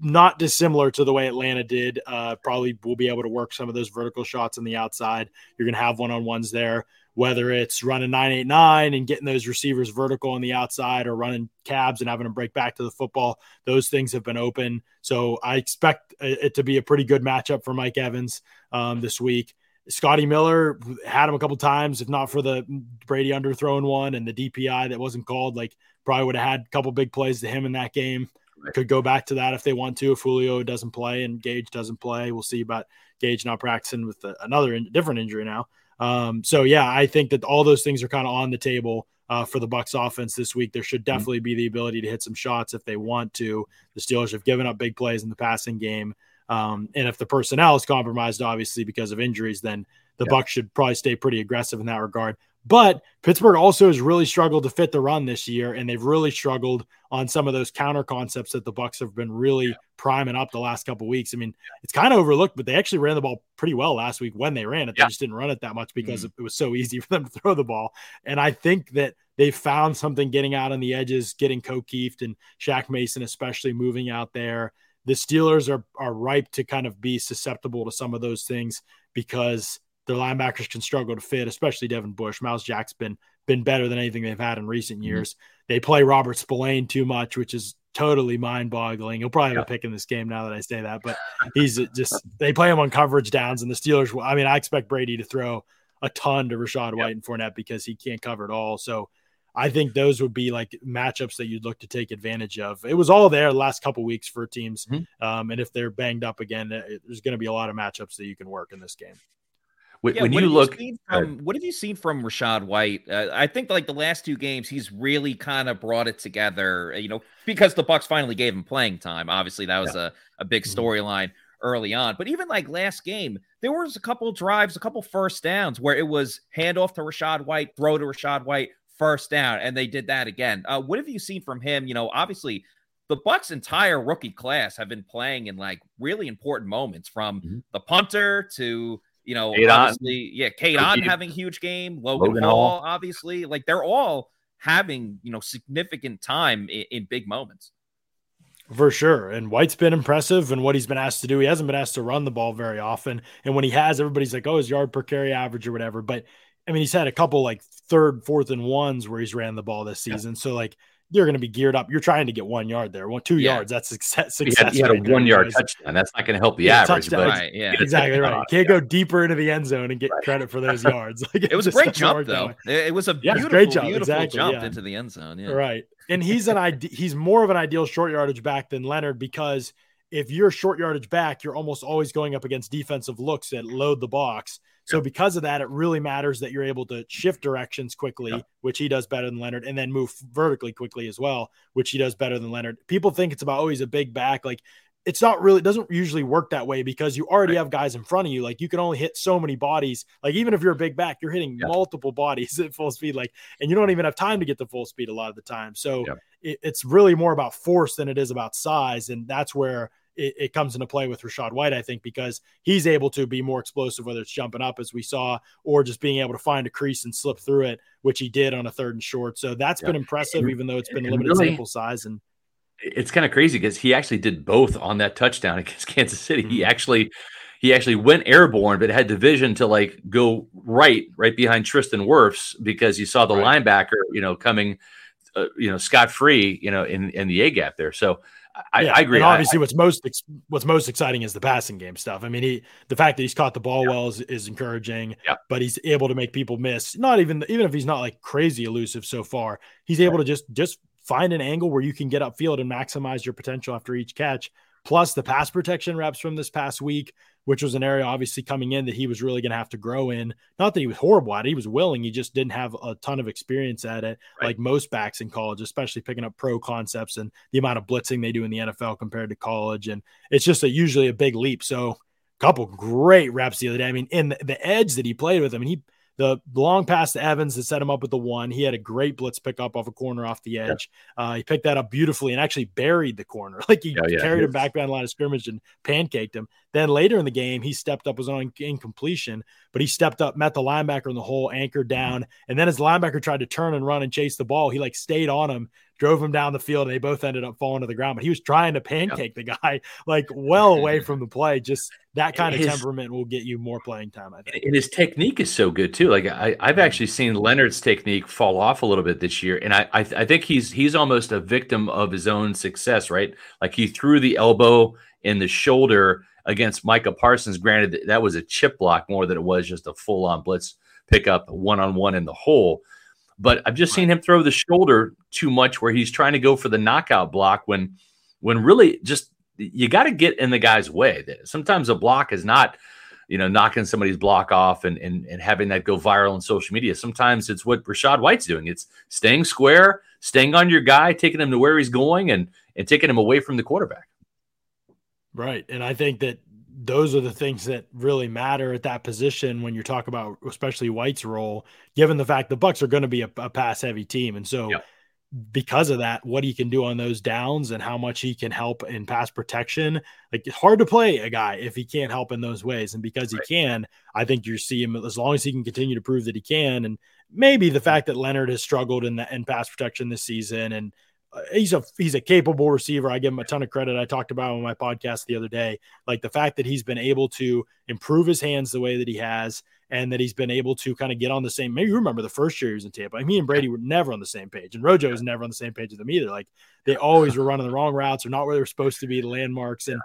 not dissimilar to the way Atlanta did. Uh, probably will be able to work some of those vertical shots on the outside. You're going to have one on ones there, whether it's running 989 and getting those receivers vertical on the outside or running cabs and having them break back to the football. Those things have been open. So I expect it to be a pretty good matchup for Mike Evans um, this week. Scotty Miller had him a couple times, if not for the Brady underthrown one and the DPI that wasn't called, like probably would have had a couple big plays to him in that game. Could go back to that if they want to. If Julio doesn't play and Gage doesn't play, we'll see about Gage not practicing with another in, different injury now. Um, so yeah, I think that all those things are kind of on the table uh, for the Bucs offense this week. There should mm-hmm. definitely be the ability to hit some shots if they want to. The Steelers have given up big plays in the passing game. Um, and if the personnel is compromised, obviously because of injuries, then the yeah. Bucs should probably stay pretty aggressive in that regard. But Pittsburgh also has really struggled to fit the run this year, and they've really struggled on some of those counter concepts that the Bucs have been really yeah. priming up the last couple weeks. I mean, it's kind of overlooked, but they actually ran the ball pretty well last week when they ran it. They yeah. just didn't run it that much because mm-hmm. it was so easy for them to throw the ball. And I think that they found something getting out on the edges, getting Goedeke and Shaq Mason, especially moving out there the Steelers are are ripe to kind of be susceptible to some of those things because their linebackers can struggle to fit, especially Devin Bush. Myles Jack's been been better than anything they've had in recent mm-hmm. years. Mm-hmm. They play Robert Spillane too much, which is totally mind boggling. He'll probably have yeah. a pick in this game now that I say that, but he's just they play him on coverage downs, and the Steelers. I mean, I expect Brady to throw a ton to Rachaad White and Fournette because he can't cover it all. So I think those would be like matchups that you'd look to take advantage of. It was all there the last couple weeks for teams, mm-hmm. um, and if they're banged up again, there's going to be a lot of matchups that you can work in this game. When, yeah, when you look, you from, what have you seen from Rachaad White? Uh, I think like the last two games, he's really kind of brought it together. You know, because the Bucs finally gave him playing time. Obviously, that was yeah. a, a big mm-hmm. storyline mm-hmm. early on. But even like last game, there was a couple drives, a couple first downs where it was handoff to Rachaad White, throw to Rachaad White, first down, and they did that again. Uh, what have you seen from him? You know, obviously the Bucs' entire rookie class have been playing in like really important moments, from mm-hmm. the punter to you know, Cade obviously, on. yeah, Cade Otton having huge game, Logan, Logan Hall, Hall, obviously, like they're all having you know significant time in, in big moments. For sure. And White's been impressive and what he's been asked to do. He hasn't been asked to run the ball very often. And when he has, everybody's like, oh, his yard per carry average or whatever. But I mean, he's had a couple like third, fourth, and ones where he's ran the ball this season. Yeah. So like you're going to be geared up. You're trying to get one yard there, one two yeah. yards. That's success. success he had, he had a one yard touchdown. That's not going to help the yeah, average, but right, yeah, exactly right. You can't go deeper into the end zone and get right. credit for those yards. Like, it was a great jump though. It was a beautiful, great jump. beautiful exactly, jump into the end zone. Yeah, right. And he's an ide- he's more of an ideal short yardage back than Leonard because if you're short yardage back, you're almost always going up against defensive looks that load the box. So because of that, it really matters that you're able to shift directions quickly, yeah. which he does better than Leonard, and then move vertically quickly as well, which he does better than Leonard. People think it's about oh he's a big back, like it's not really it doesn't usually work that way because you already right. have guys in front of you. Like you can only hit so many bodies. Like even if you're a big back, you're hitting yeah. multiple bodies at full speed. Like and you don't even have time to get to full speed a lot of the time. So yeah. it, it's really more about force than it is about size, and that's where it, it, comes into play with Rachaad White, I think, because he's able to be more explosive, whether it's jumping up as we saw, or just being able to find a crease and slip through it, which he did on a third and short. So that's yeah. been impressive, and, even though it's been a limited really, sample size. And it's kind of crazy because he actually did both on that touchdown against Kansas City. Mm-hmm. He actually he actually went airborne, but had the vision to like go right, right behind Tristan Wirfs because he saw the right. linebacker, you know, coming, uh, you know, scot free, you know, in in the A gap there. So I, yeah, I agree. And obviously, I, what's most what's most exciting is the passing game stuff. I mean, he the fact that he's caught the ball yeah. well is, is encouraging. Yeah. But he's able to make people miss. Not even even if he's not like crazy elusive so far, he's able right. to just just find an angle where you can get upfield and maximize your potential after each catch. Plus the pass protection reps from this past week which was an area obviously coming in that he was really going to have to grow in. Not that he was horrible at it, he was willing, he just didn't have a ton of experience at it, right. like most backs in college, especially picking up pro concepts and the amount of blitzing they do in the NFL compared to college. And it's just a usually a big leap. So, a couple great reps the other day. I mean, in the, the edge that he played with, I mean, he the long pass to Evans to set him up with the one. He had a great blitz pickup off a corner off the edge. Yeah. Uh, he picked that up beautifully and actually buried the corner. Like he yeah, carried him back behind the line of scrimmage and pancaked him. Then later in the game, he stepped up, was on incompletion, but he stepped up, met the linebacker in the hole, anchored down. And then as the linebacker tried to turn and run and chase the ball, he like stayed on him, drove him down the field, and they both ended up falling to the ground. But he was trying to pancake the guy like well away from the play. Just that kind of temperament will get you more playing time. I think. And his technique is so good too. Like I, have actually seen Leonard's technique fall off a little bit this year, and I, I, I think he's he's almost a victim of his own success, right? Like he threw the elbow in the shoulder against Micah Parsons. Granted, that was a chip block more than it was just a full on blitz pickup one on one in the hole. But I've just seen him throw the shoulder too much where he's trying to go for the knockout block when when really just you got to get in the guy's way. Sometimes a block is not, you know, knocking somebody's block off and, and, and having that go viral on social media. Sometimes it's what Rachaad White's doing. It's staying square, staying on your guy, taking him to where he's going and and taking him away from the quarterback. Right. And I think that those are the things that really matter at that position when you talk about especially White's role, given the fact the Bucs are going to be a, a pass heavy team. And so yep. because of that, what he can do on those downs and how much he can help in pass protection, like it's hard to play a guy if he can't help in those ways. And because right. he can, I think you see him as long as he can continue to prove that he can. And maybe the mm-hmm. fact that Leonard has struggled in the in pass protection this season and Uh, he's a he's a capable receiver. I give him a ton of credit. I talked about him on my podcast the other day, like the fact that he's been able to improve his hands the way that he has, and that he's been able to kind of get on the same. Maybe you remember the first year he was in Tampa. Me and Brady were never on the same page, and Rojo was never on the same page with them either. Like they always were running the wrong routes or not where they were supposed to be, the landmarks, and.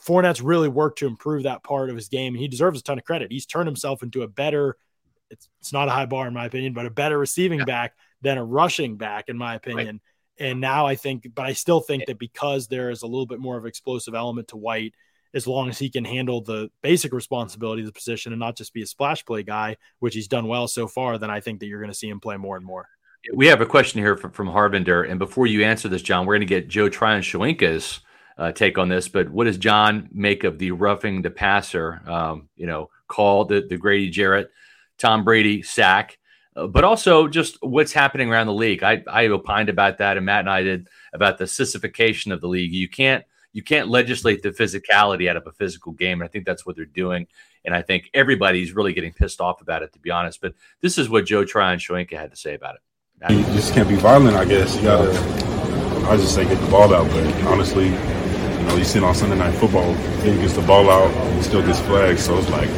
Fournette's really worked to improve that part of his game, and he deserves a ton of credit. He's turned himself into a better, it's, it's not a high bar in my opinion, but a better receiving yeah. back than a rushing back, in my opinion. Right. And now I think, but I still think that because there is a little bit more of explosive element to White, as long as he can handle the basic responsibility of the position and not just be a splash play guy, which he's done well so far, then I think that you're going to see him play more and more. We have a question here from, from Harvinder. And before you answer this, John, we're going to get Joe Tryon Shoyinka's uh, take on this. But what does John make of the roughing the passer, um, you know, call the, the Grady Jarrett, Tom Brady sack? Uh, but also just what's happening around the league. I, I opined about that, and Matt and I did about the sissification of the league. You can't you can't legislate the physicality out of a physical game. And I think that's what they're doing. And I think everybody's really getting pissed off about it, to be honest. But this is what Joe Tryon Shoyinka had to say about it. You just can't be violent, I guess. You gotta I just say get the ball out, but honestly, you know, you see it on Sunday night football, he gets the ball out, he still gets flagged. So it's like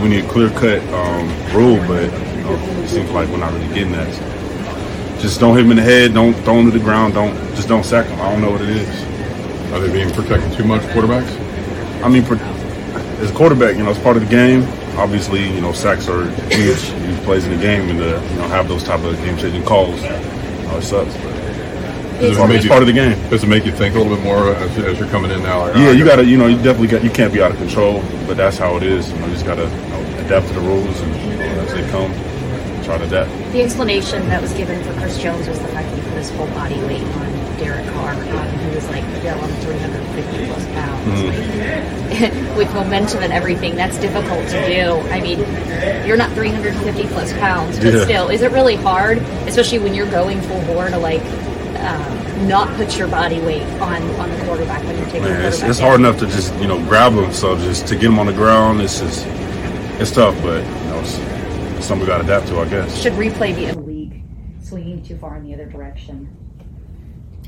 we need a clear cut um, rule, but you know, it seems like we're not really getting that. So just don't hit him in the head, don't throw him to the ground, don't just don't sack him. I don't know what it is. Are they being protected too much, quarterbacks? I mean, as a quarterback, you know, it's part of the game. Obviously, you know, sacks are huge, huge plays in the game, and to you know have those type of game-changing calls, you know, it sucks. It's, part, it's part of the game. Does it make you think a little bit more as, as you're coming in now? Like, yeah, oh, you got to, you know, you definitely got, you can't be out of control, but that's how it is. You know, you just got to you know, adapt to the rules and you know, as they come, try to adapt. The explanation that was given for Chris Jones was the fact that he put his full body weight on Derek Carr. Um, he was like, yeah, I'm 350 plus pounds. Mm. Like, with momentum and everything, that's difficult to do. I mean, you're not 350 plus pounds, but yeah. still, is it really hard, especially when you're going full bore to like um, not put your body weight on on the quarterback when you're taking Man, it's, it's hard enough to just you know grab them. So just to get them on the ground, it's just it's tough. But you know, it's, it's something we got to adapt to, I guess. Should replay be in the league swinging too far in the other direction?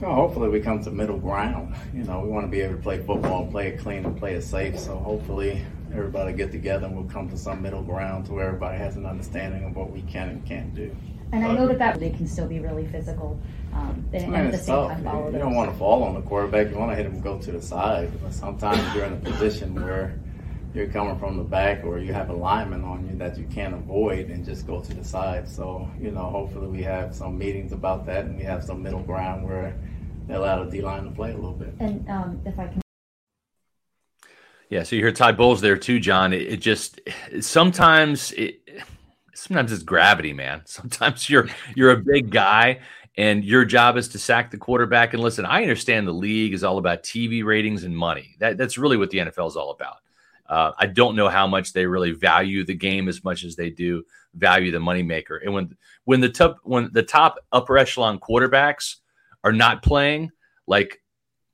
Well, hopefully we come to middle ground. You know, we want to be able to play football play it clean and play it safe. So hopefully everybody get together and we'll come to some middle ground to where everybody has an understanding of what we can and can't do. And I know that that they can still be really physical. Um, and, Man, at the same tough. time, follow you, you don't want to fall on the quarterback. You want to hit him go to the side. But sometimes you're in a position where you're coming from the back or you have a lineman on you that you can't avoid and just go to the side. So, you know, hopefully we have some meetings about that and we have some middle ground where they allow the D line to play a little bit. And um, if I can Yeah, so you hear Todd Bowles there too, John. It, it just sometimes it sometimes it's gravity, man. Sometimes you're you're a big guy and your job is to sack the quarterback. And listen, I understand the league is all about TV ratings and money. That, that's really what the NFL is all about. Uh, I don't know how much they really value the game as much as they do value the moneymaker. And when when the top when the top upper echelon quarterbacks are not playing, like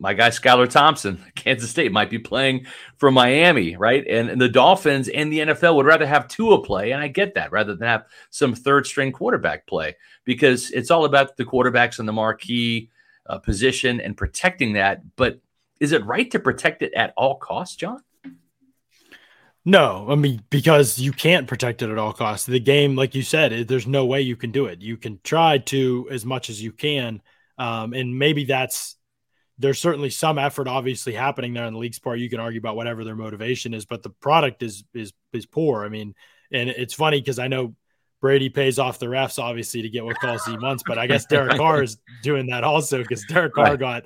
my guy Skylar Thompson, Kansas State might be playing for Miami, right? And, and, the Dolphins and the NFL would rather have Tua play, and I get that, rather than have some third string quarterback play because it's all about the quarterbacks in the marquee uh, position and protecting that. But is it right to protect it at all costs, John? No, I mean because you can't protect it at all costs. The game, like you said, there's no way you can do it. You can try to as much as you can, um, and maybe that's there's certainly some effort obviously happening there on the league's part. You can argue about whatever their motivation is, but the product is is is poor. I mean, and it's funny because I know Brady pays off the refs obviously to get what calls he wants, but I guess Derek Carr is doing that also because Derek Carr right. got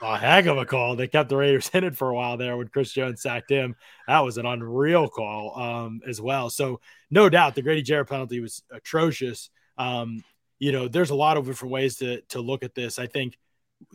a heck of a call. They kept the Raiders in it for a while there when Chris Jones sacked him. That was an unreal call um, as well. So no doubt the Grady Jarrett penalty was atrocious. Um, you know, there's a lot of different ways to to look at this. I think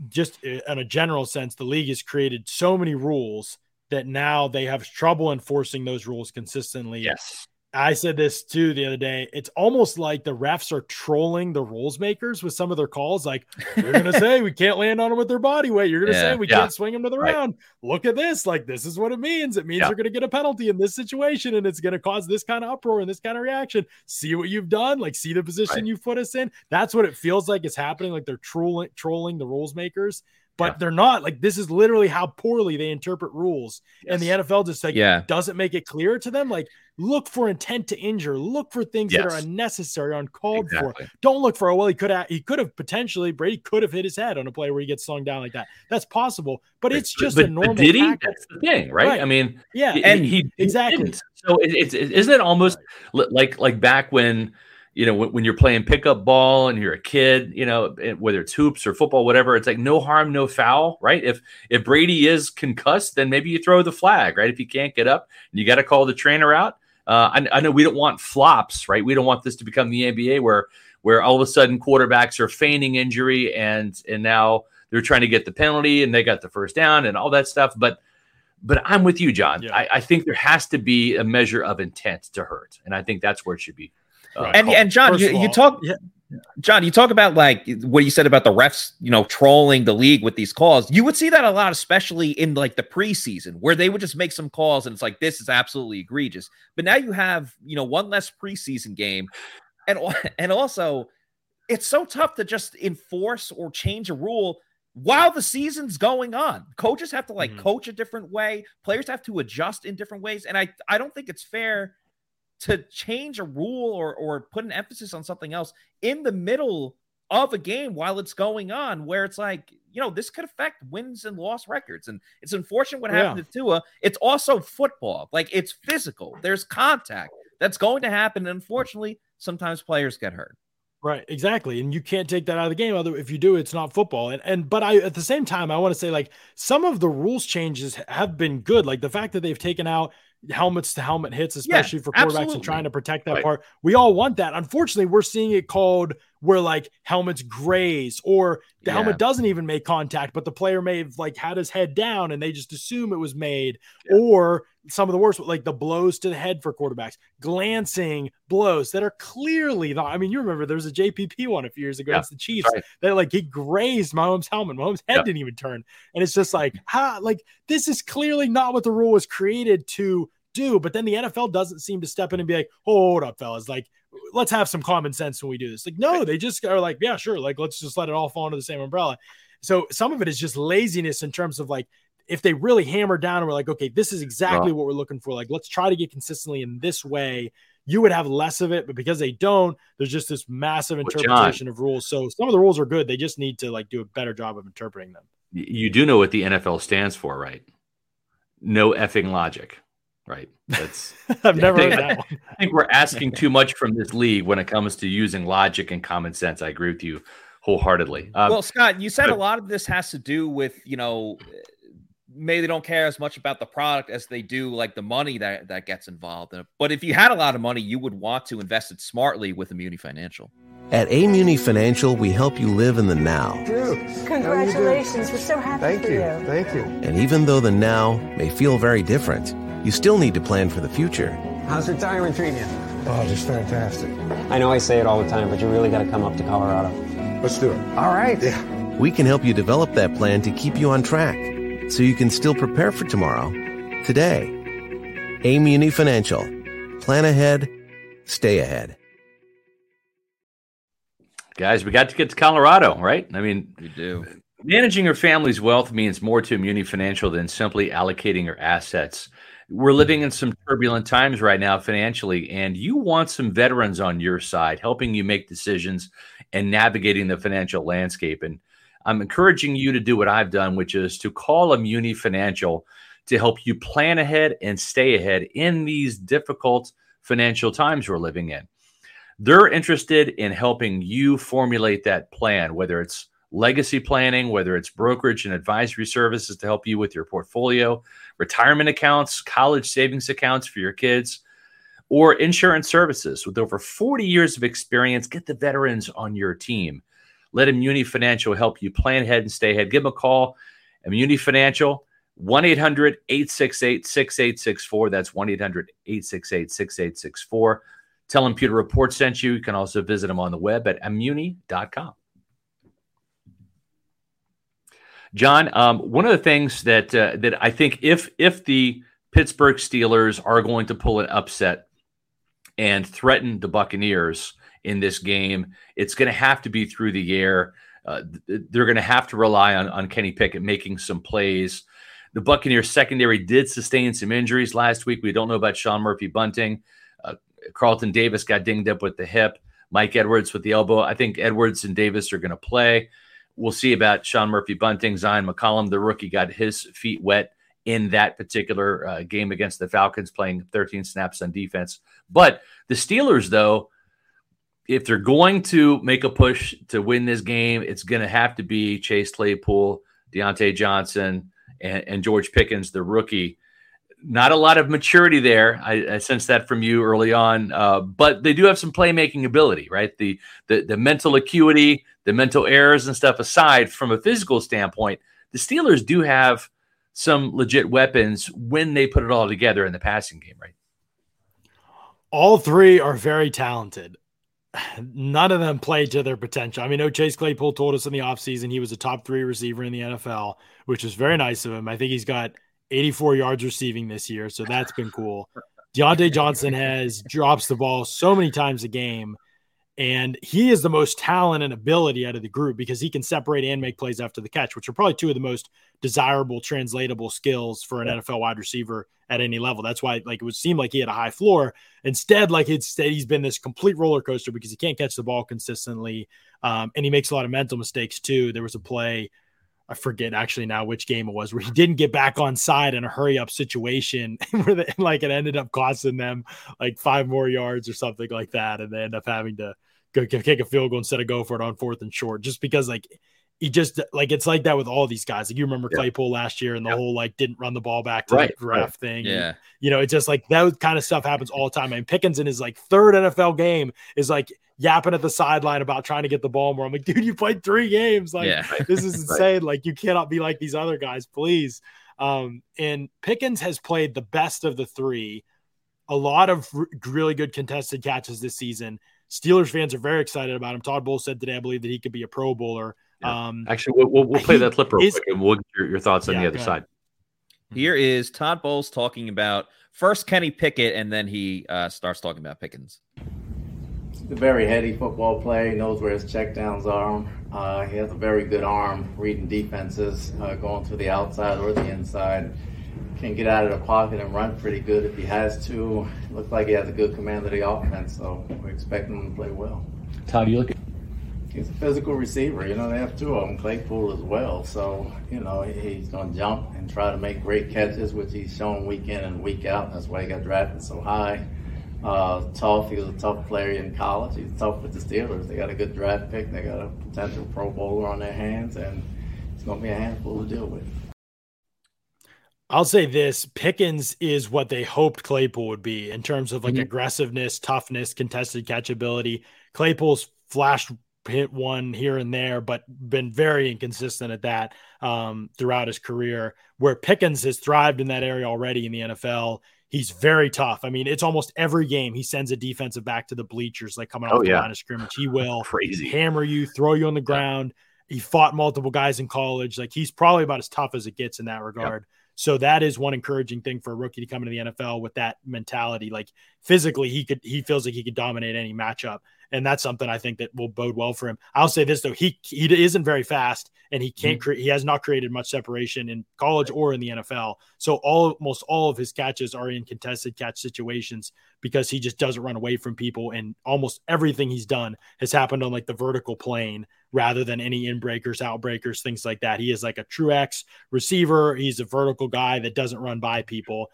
just uh, in a general sense, the league has created so many rules that now they have trouble enforcing those rules consistently. Yes. I said this too the other day. It's almost like the refs are trolling the rules makers with some of their calls. Like, you're going to say we can't land on them with their body weight. You're going to yeah, say we yeah. can't swing them to the right. round. Look at this. Like, this is what it means. It means yeah. you're going to get a penalty in this situation and it's going to cause this kind of uproar and this kind of reaction. See what you've done. Like, see the position right. you've put us in. That's what it feels like is happening. Like, they're trolling, trolling the rules makers but yeah. they're not like this is literally how poorly they interpret rules yes. and the nfl just like yeah. doesn't make it clear to them like look for intent to injure look for things yes. that are unnecessary uncalled exactly. for don't look for oh well he could have he could have potentially brady could have hit his head on a play where he gets slung down like that that's possible but it's just but, a normal did he tactic. that's the thing right? right? i mean yeah and he, he exactly didn't. so it, it's isn't it almost like like back when you know, when, when, you're playing pickup ball and you're a kid, you know, whether it's hoops or football, whatever, it's like no harm, no foul, right? If if Brady is concussed, then maybe you throw the flag, right? If he can't get up, and you got to call the trainer out. Uh, I, I know we don't want flops, right? We don't want this to become the NBA where where all of a sudden quarterbacks are feigning injury and and now they're trying to get the penalty and they got the first down and all that stuff. But but I'm with you, John. Yeah. I, I think there has to be a measure of intent to hurt, and I think that's where it should be uh, and and John, you, you, talk, yeah. John, you talk about like what you said about the refs, you know, trolling the league with these calls. You would see that a lot, especially in like the preseason, where they would just make some calls and it's like this is absolutely egregious. But now you have you know one less preseason game, and and also it's so tough to just enforce or change a rule while the season's going on. Coaches have to like mm-hmm. coach a different way. Players have to adjust in different ways, and I I don't think it's fair to change a rule or or put an emphasis on something else in the middle of a game while it's going on, where it's like, you know, this could affect wins and loss records. And it's unfortunate what happened yeah. to Tua. It's also football. Like it's physical. There's contact that's going to happen. And unfortunately, sometimes players get hurt. Right, exactly. And you can't take that out of the game. Other if you do, it's not football. And and but I at the same time, I want to say like some of the rules changes have been good. Like the fact that they've taken out helmets to helmet hits, especially yeah, for quarterbacks absolutely. and trying to protect that right. part. We all want that. Unfortunately, we're seeing it called where like helmets graze or the yeah. helmet doesn't even make contact, but the player may have like had his head down and they just assume it was made, yeah. or some of the worst, like the blows to the head for quarterbacks, glancing blows that are clearly the. I mean, you remember there was a JPP one a few years ago yeah. against the Chiefs right. that like he grazed Mahomes' helmet. Mahomes' head didn't even turn, and it's just like, ha, like this is clearly not what the rule was created to do. But then the NFL doesn't seem to step in and be like, hold up, fellas, like let's have some common sense when we do this. Like, no, they just are like, yeah, sure. Like, let's just let it all fall under the same umbrella. So some of it is just laziness in terms of like, if they really hammer down and we're like, okay, this is exactly what we're looking for. Like, let's try to get consistently in this way. You would have less of it, but because they don't, there's just this massive interpretation of rules. So some of the rules are good. They just need to like do a better job of interpreting them. You do know what the NFL stands for, right? No effing logic. Right. That's I've never heard that one. I think we're asking too much from this league when it comes to using logic and common sense. I agree with you wholeheartedly. Um, well, Scott, you said but, a lot of this has to do with, you know, maybe they don't care as much about the product as they do like the money that that gets involved in it. But if you had a lot of money, you would want to invest it smartly with Immuni Financial. At Amuni Financial, we help you live in the now. Dude, Congratulations. We're so happy Thank for you. you. Thank you. And even though the now may feel very different, you still need to plan for the future. How's retirement treating you? Oh, just fantastic. I know I say it all the time, but you really got to come up to Colorado. Let's do it. All right. We can help you develop that plan to keep you on track so you can still prepare for tomorrow, today. Amuni Financial. Plan ahead, stay ahead. Guys, we got to get to Colorado, right? I mean, We do. Managing your family's wealth means more to Immuni Financial than simply allocating your assets. We're living in some turbulent times right now financially, and you want some veterans on your side helping you make decisions and navigating the financial landscape. And I'm encouraging you to do what I've done, which is to call Immuni Financial to help you plan ahead and stay ahead in these difficult financial times we're living in. They're interested in helping you formulate that plan, whether it's legacy planning, whether it's brokerage and advisory services to help you with your portfolio, retirement accounts, college savings accounts for your kids, or insurance services. With over 40 years of experience, get the veterans on your team. Let Immuni Financial help you plan ahead and stay ahead. Give them a call. Immuni Financial, 1 800 868 6864. That's 1 800 868 6864. Tell them Pewter Report sent you. You can also visit them on the web at immuni.com. John, um, one of the things that uh, that I think if if the Pittsburgh Steelers are going to pull an upset and threaten the Buccaneers in this game, it's going to have to be through the air. Uh, they're going to have to rely on on Kenny Pickett making some plays. The Buccaneers secondary did sustain some injuries last week. We don't know about Sean Murphy Bunting. Uh, Carlton Davis got dinged up with the hip. Mike Edwards with the elbow. I think Edwards and Davis are going to play. We'll see about Sean Murphy Bunting. Zyon McCollum, the rookie, got his feet wet in that particular uh, game against the Falcons, playing 13 snaps on defense. But the Steelers, though, if they're going to make a push to win this game, it's going to have to be Chase Claypool, Diontae Johnson, and, and George Pickens, the rookie. Not a lot of maturity there. I, I sense that from you early on, uh, but they do have some playmaking ability, right? The, the the mental acuity, the mental errors and stuff aside, from a physical standpoint, the Steelers do have some legit weapons when they put it all together in the passing game, right? All three are very talented. None of them play to their potential. I mean, no, Chase Claypool told us in the offseason he was a top three receiver in the NFL, which is very nice of him. I think he's got 84 yards receiving this year, so that's been cool. Diontae Johnson has drops the ball so many times a game, and he is the most talent and ability out of the group because he can separate and make plays after the catch, which are probably two of the most desirable translatable skills for an. NFL wide receiver at any level. That's why like it would seem like he had a high floor. Instead, like instead he's been this complete roller coaster because he can't catch the ball consistently, um, and he makes a lot of mental mistakes too. There was a play. I forget actually now which game it was where he didn't get back on side in a hurry up situation where like it ended up costing them like five more yards or something like that, and they end up having to go kick a field goal instead of go for it on fourth and short, just because like he just like it's like that with all these guys. Like you remember yeah. Claypool last year and the yeah. whole like didn't run the ball back to right, the ref right. thing. Yeah. And, you know, it's just like that kind of stuff happens all the time. I mean, Pickens in his like third NFL game is like yapping at the sideline about trying to get the ball more. I'm like, dude, you played three games. Like Yeah. this is insane. Like you cannot be like these other guys, please. Um, and Pickens has played the best of the three. A lot of r- really good contested catches this season. Steelers fans are very excited about him. Todd Bowles said today, I believe that he could be a Pro Bowler. Yeah. Um, Actually, we'll, we'll, we'll play that clip real is- quick and we'll get your, your thoughts on Yeah, the other side. Here is Todd Bowles talking about first Kenny Pickett, and then he uh, starts talking about Pickens. He's a very heady football player. He knows where his checkdowns are. Uh, he has a very good arm reading defenses, uh, going to the outside or the inside. Can get out of the pocket and run pretty good if he has to. Looks like he has a good command of the offense, so we're expecting him to play well. Todd, you look at He's a physical receiver. You know, they have two of them, Claypool as well. So, you know, he's going to jump and try to make great catches, which he's shown week in and week out. That's why he got drafted so high. Uh, tough. He was a tough player in college. He's tough with the Steelers. They got a good draft pick. They got a potential Pro Bowler on their hands, and it's going to be a handful to deal with. I'll say this Pickens is what they hoped Claypool would be in terms of like Mhm. aggressiveness, toughness, contested catchability. Claypool's flashed hit one here and there, but been very inconsistent at that um, throughout his career. Where Pickens has thrived in that area already in the NFL. He's very tough. I mean, it's almost every game he sends a defensive back to the bleachers, like coming off Oh, the yeah. line of scrimmage. He will Crazy. hammer you, throw you on the ground. He fought multiple guys in college. Like he's probably about as tough as it gets in that regard. So that is one encouraging thing for a rookie to come into the NFL with that mentality. Like physically, he could he feels like he could dominate any matchup, and that's something I think that will bode well for him. I'll say this though, he he isn't very fast, and he can't mm-hmm. create. He has not created much separation in college or in the NFL. So all almost all of his catches are in contested catch situations because he just doesn't run away from people, and almost everything he's done has happened on like the vertical plane rather than any in breakers, out breakers, things like that. He is like a true X receiver. He's a vertical guy that doesn't run by people.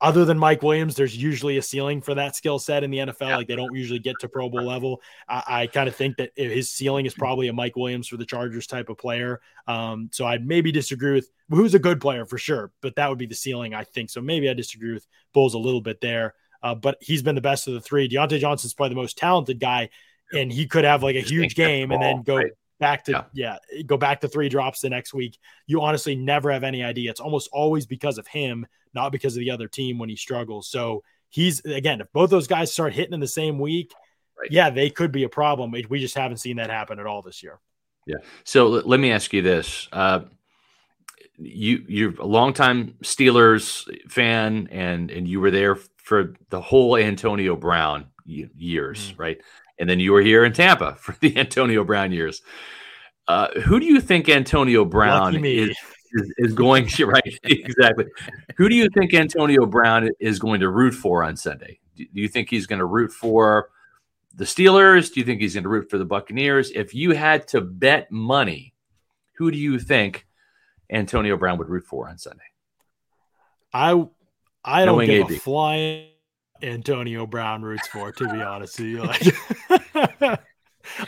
Other than Mike Williams, there's usually a ceiling for that skill set in the NFL. Like they don't usually get to Pro Bowl level. I, I kind of think that his ceiling is probably a Mike Williams for the Chargers type of player. Um, so I'd maybe disagree with who's a good player for sure, but that would be the ceiling, I think. So maybe I disagree with Bowles a little bit there. Uh, but he's been the best of the three. Diontae Johnson's probably the most talented guy, and he could have like a huge game and then go back to yeah. go back to three drops the next week. You honestly never have any idea. It's almost always because of him, not because of the other team when he struggles. So he's again, if both those guys start hitting in the same week, yeah, they could be a problem. We- We just haven't seen that happen at all this year. Yeah. So l- let me ask you this: uh, you you're a longtime Steelers fan, and and you were there for the whole Antonio Brown years, Mm. right? And then you were here in Tampa for the Antonio Brown years. Uh, who do you think Antonio Brown is, is is going to right? exactly. Who do you think Antonio Brown is going to root for on Sunday? Do you think he's going to root for the Steelers? Do you think he's going to root for the Buccaneers? If you had to bet money, who do you think Antonio Brown would root for on Sunday? I I don't Knowing give AB. a flying Antonio Brown roots for, to be honest with you. Like,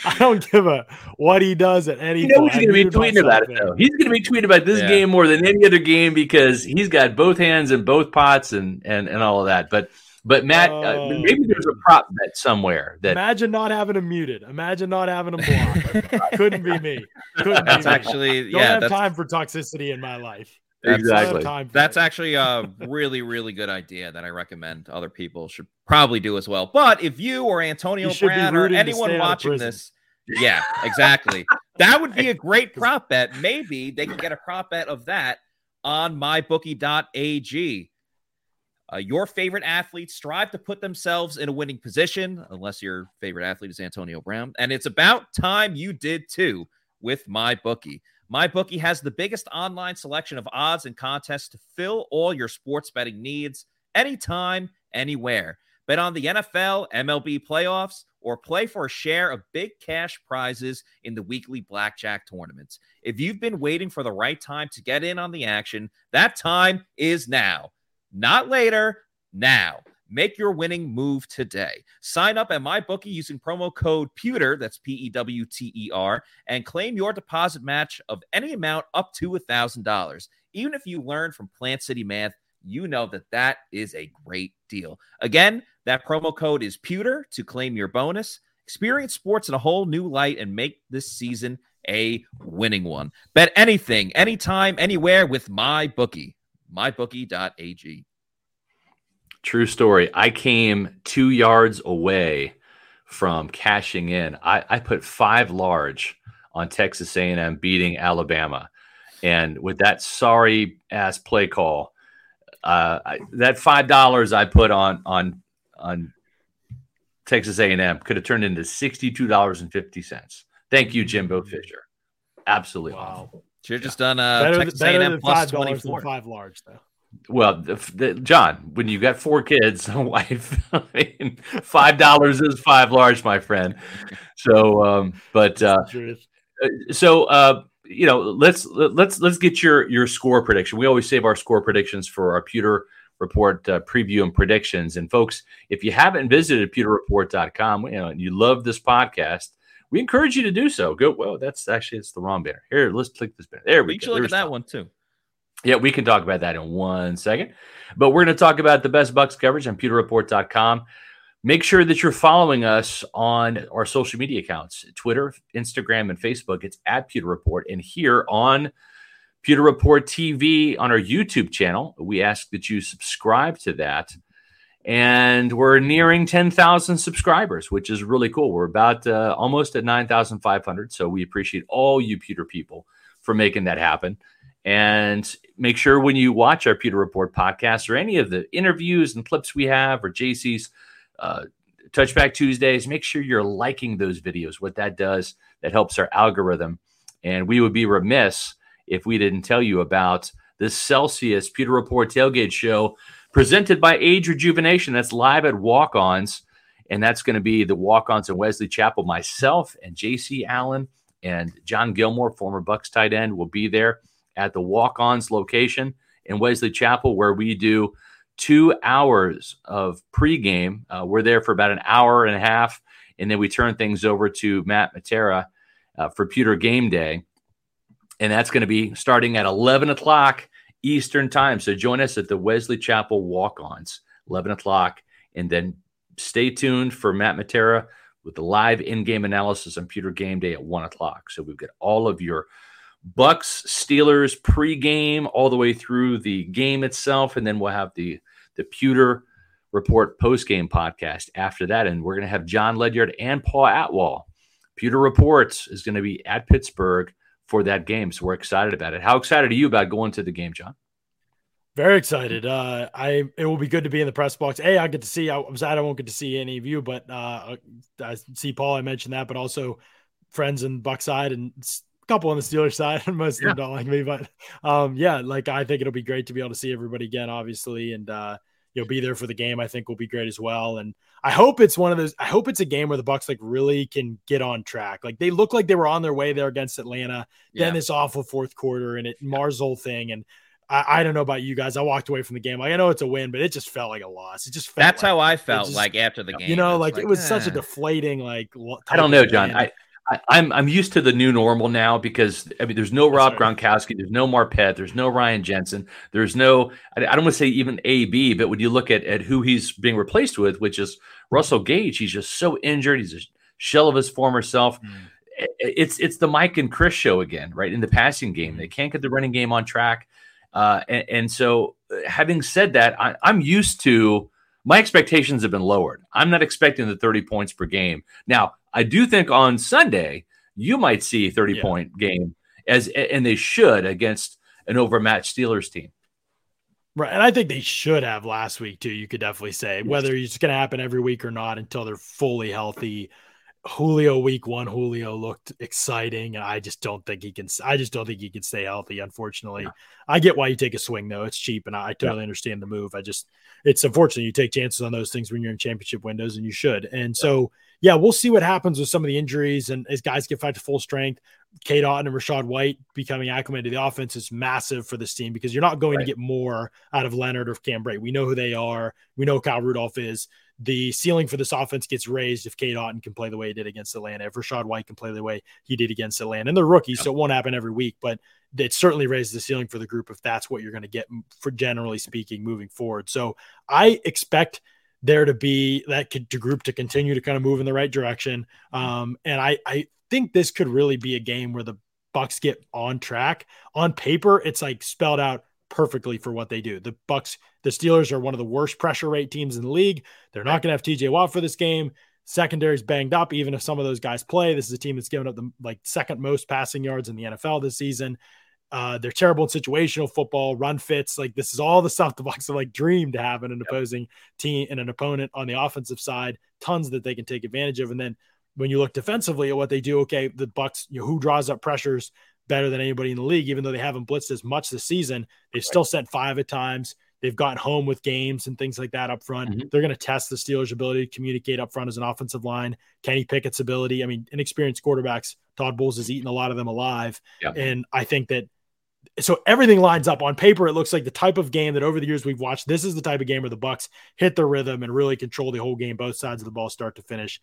I don't give a what he does at any You know point. he's going to be I tweeting about it myself though. He's going to be tweeting about this Yeah. game more than any other game because he's got both hands in both pots and and and all of that. But but Matt, uh, Oh, maybe there's a prop bet somewhere that Imagine not having him muted. Imagine not having him blocked. Couldn't be me. Couldn't That's be me. actually don't yeah. have That's, time for toxicity in my life. That's- exactly. time that's it. actually a really really good idea that I recommend other people should probably do as well. But if you or Antonio You Brown or anyone stay out of watching this, yeah, exactly, that would be a great prop bet. Maybe they can get a prop bet of that on mybookie.ag. Uh, your favorite athletes strive to put themselves in a winning position, unless your favorite athlete is Antonio Brown. And it's about time you did too with MyBookie. MyBookie has the biggest online selection of odds and contests to fill all your sports betting needs anytime, anywhere. Bet on the NFL, MLB playoffs, or play for a share of big cash prizes in the weekly blackjack tournaments. If you've been waiting for the right time to get in on the action, that time is now. Not later, now. Make your winning move today. Sign up at MyBookie using promo code PEWTER, that's P E W T E R, and claim your deposit match of any amount up to $1,000. Even if you learn from Plant City Math, you know that that is a great deal. Again, that promo code is Pewter to claim your bonus. Experience sports in a whole new light and make this season a winning one. Bet anything, anytime, anywhere with my bookie. MyBookie.ag. True story. I came two yards away from cashing in. I, I put five large on Texas A&M beating Alabama, and with that sorry ass play call, uh, I, that five dollars I put on on on Texas A&M could have turned into sixty two dollars and fifty cents. Thank you, Jimbo Fisher. Absolutely awful. Should have just done uh, better, Texas better A&M than plus 24. five large though. Well, the, the, John, when you've got four kids, a wife, I mean, five dollars is five large, my friend. So, um, but uh, uh, so uh, you know, let's let's let's get your your score prediction. We always save our score predictions for our pewter report uh, preview and predictions. And folks, if you haven't visited pewterreport.com, you know, and you love this podcast, we encourage you to do so. Go. Well, that's actually it's the wrong banner. Here, let's click this banner. There we You go. should look at that Tom. one too. Yeah, we can talk about that in one second. But we're going to talk about the best Bucs coverage on pewterreport.com. Make sure that you're following us on our social media accounts Twitter, Instagram, and Facebook. It's at Pewter Report. And here on Pewter Report TV on our YouTube channel, we ask that you subscribe to that. And we're nearing 10,000 subscribers, which is really cool. We're about uh, almost at 9,500. So we appreciate all you Pewter people for making that happen. And make sure when you watch our Pewter Report podcast or any of the interviews and clips we have or JC's uh, Touchback Tuesdays, make sure you're liking those videos. What that does, that helps our algorithm. And we would be remiss if we didn't tell you about the Celsius Pewter Report Tailgate Show presented by Age Rejuvenation. That's live at Walk Ons. And that's going to be the Walk Ons in Wesley Chapel. Myself and JC Allen and John Gilmore, former Bucs tight end, will be there at the Walk Ons location in Wesley Chapel, where we do two hours of pregame. Uh, we're there for about an hour and a half, and then we turn things over to Matt Matera uh, for Pewter Game Day. And that's going to be starting at 11 o'clock Eastern Time. So join us at the Wesley Chapel Walk Ons, 11 o'clock. And then stay tuned for Matt Matera with the live in game analysis on Pewter Game Day at 1 o'clock. So we've got all of your Bucs Steelers pregame all the way through the game itself, and then we'll have the the Pewter Report postgame podcast after that, and we're going to have John Ledyard and Paul Atwall. Pewter Reports is going to be at Pittsburgh for that game, so we're excited about it. How excited are you about going to the game, John? Very excited. Uh, I it will be good to be in the press box. A, I get to see. I'm sad I won't get to see any of you, but uh, I see Paul. I mentioned that, but also friends in Buckside and couple on the Steelers side, and most yeah. of them don't like me. But um, yeah, like I think it'll be great to be able to see everybody again, obviously, and uh, you'll be there for the game. I think will be great as well. And I hope it's one of those. I hope it's a game where the Bucs like really can get on track. Like they look like they were on their way there against Atlanta. Yeah. Then this awful fourth quarter, and it mars the whole thing. And I, I, don't know about you guys. I walked away from the game. Like I know it's a win, but it just felt like a loss. It just felt that's like, how I felt just, like after the game. You know, like, like, it was eh. such a deflating. Like I don't know, John. I I, am I'm, I'm used to the new normal now because I mean there's no Rob Gronkowski, there's no Marpet, there's no Ryan Jensen, there's no I, I don't want to say even AB, but when you look at at who he's being replaced with, which is Russell Gage, he's just so injured, he's a shell of his former self. Mm. It's it's the Mike and Chris show again, right? In the passing game, mm. they can't get the running game on track, uh, and, and, so uh, having said that, I, I'm used to my expectations have been lowered. I'm not expecting the 30 points per game. Now, I do think on Sunday you might see a 30 yeah. point game as and they should against an overmatched Steelers team. Right. And I think they should have last week too. You could definitely say whether it's going to happen every week or not until they're fully healthy. Julio week one, Julio looked exciting. And I just don't think he can. I just don't think he can stay healthy. Unfortunately, yeah. I get why you take a swing though. It's cheap, and I, I totally yeah. understand the move. I just, it's unfortunate you take chances on those things when you're in championship windows, and you should. And yeah. so yeah, we'll see what happens with some of the injuries and as guys get back to full strength. Cade Otton and Rachaad White becoming acclimated to the offense is massive for this team because you're not going right. to get more out of Leonard or Cam Brate. We know who they are. We know Kyle Rudolph is. The ceiling for this offense gets raised if Cade Otton can play the way he did against Atlanta, if Rachaad White can play the way he did against Atlanta. And they're rookies, so it won't happen every week, but it certainly raises the ceiling for the group if that's what you're going to get for generally speaking moving forward. So I expect – there to be that to group to continue to kind of move in the right direction. Um, and I, I think this could really be a game where the Bucs get on track. On paper, it's like spelled out perfectly for what they do. The Bucs, the Steelers are one of the worst pressure rate teams in the league. They're not going to have TJ Watt for this game. Secondary's banged up, even if some of those guys play. This is a team that's given up the like second most passing yards in the NFL this season. Uh, they're terrible in situational football, run fits. Like this is all the stuff the Bucs have like dreamed to have in an yep. opposing team and an opponent on the offensive side. Tons that they can take advantage of. And then when you look defensively at what they do, okay, the Bucs, you know, who draws up pressures better than anybody in the league, even though they haven't blitzed as much this season, they've right. still sent five at times. They've gotten home with games and things like that up front. Mm-hmm. They're going to test the Steelers' ability to communicate up front as an offensive line. Kenny Pickett's ability. I mean, inexperienced quarterbacks, Todd Bowles has eaten a lot of them alive. Yep. And I think that so everything lines up on paper. It looks like the type of game that over the years we've watched. This is the type of game where the Bucs hit the rhythm and really control the whole game, both sides of the ball, start to finish.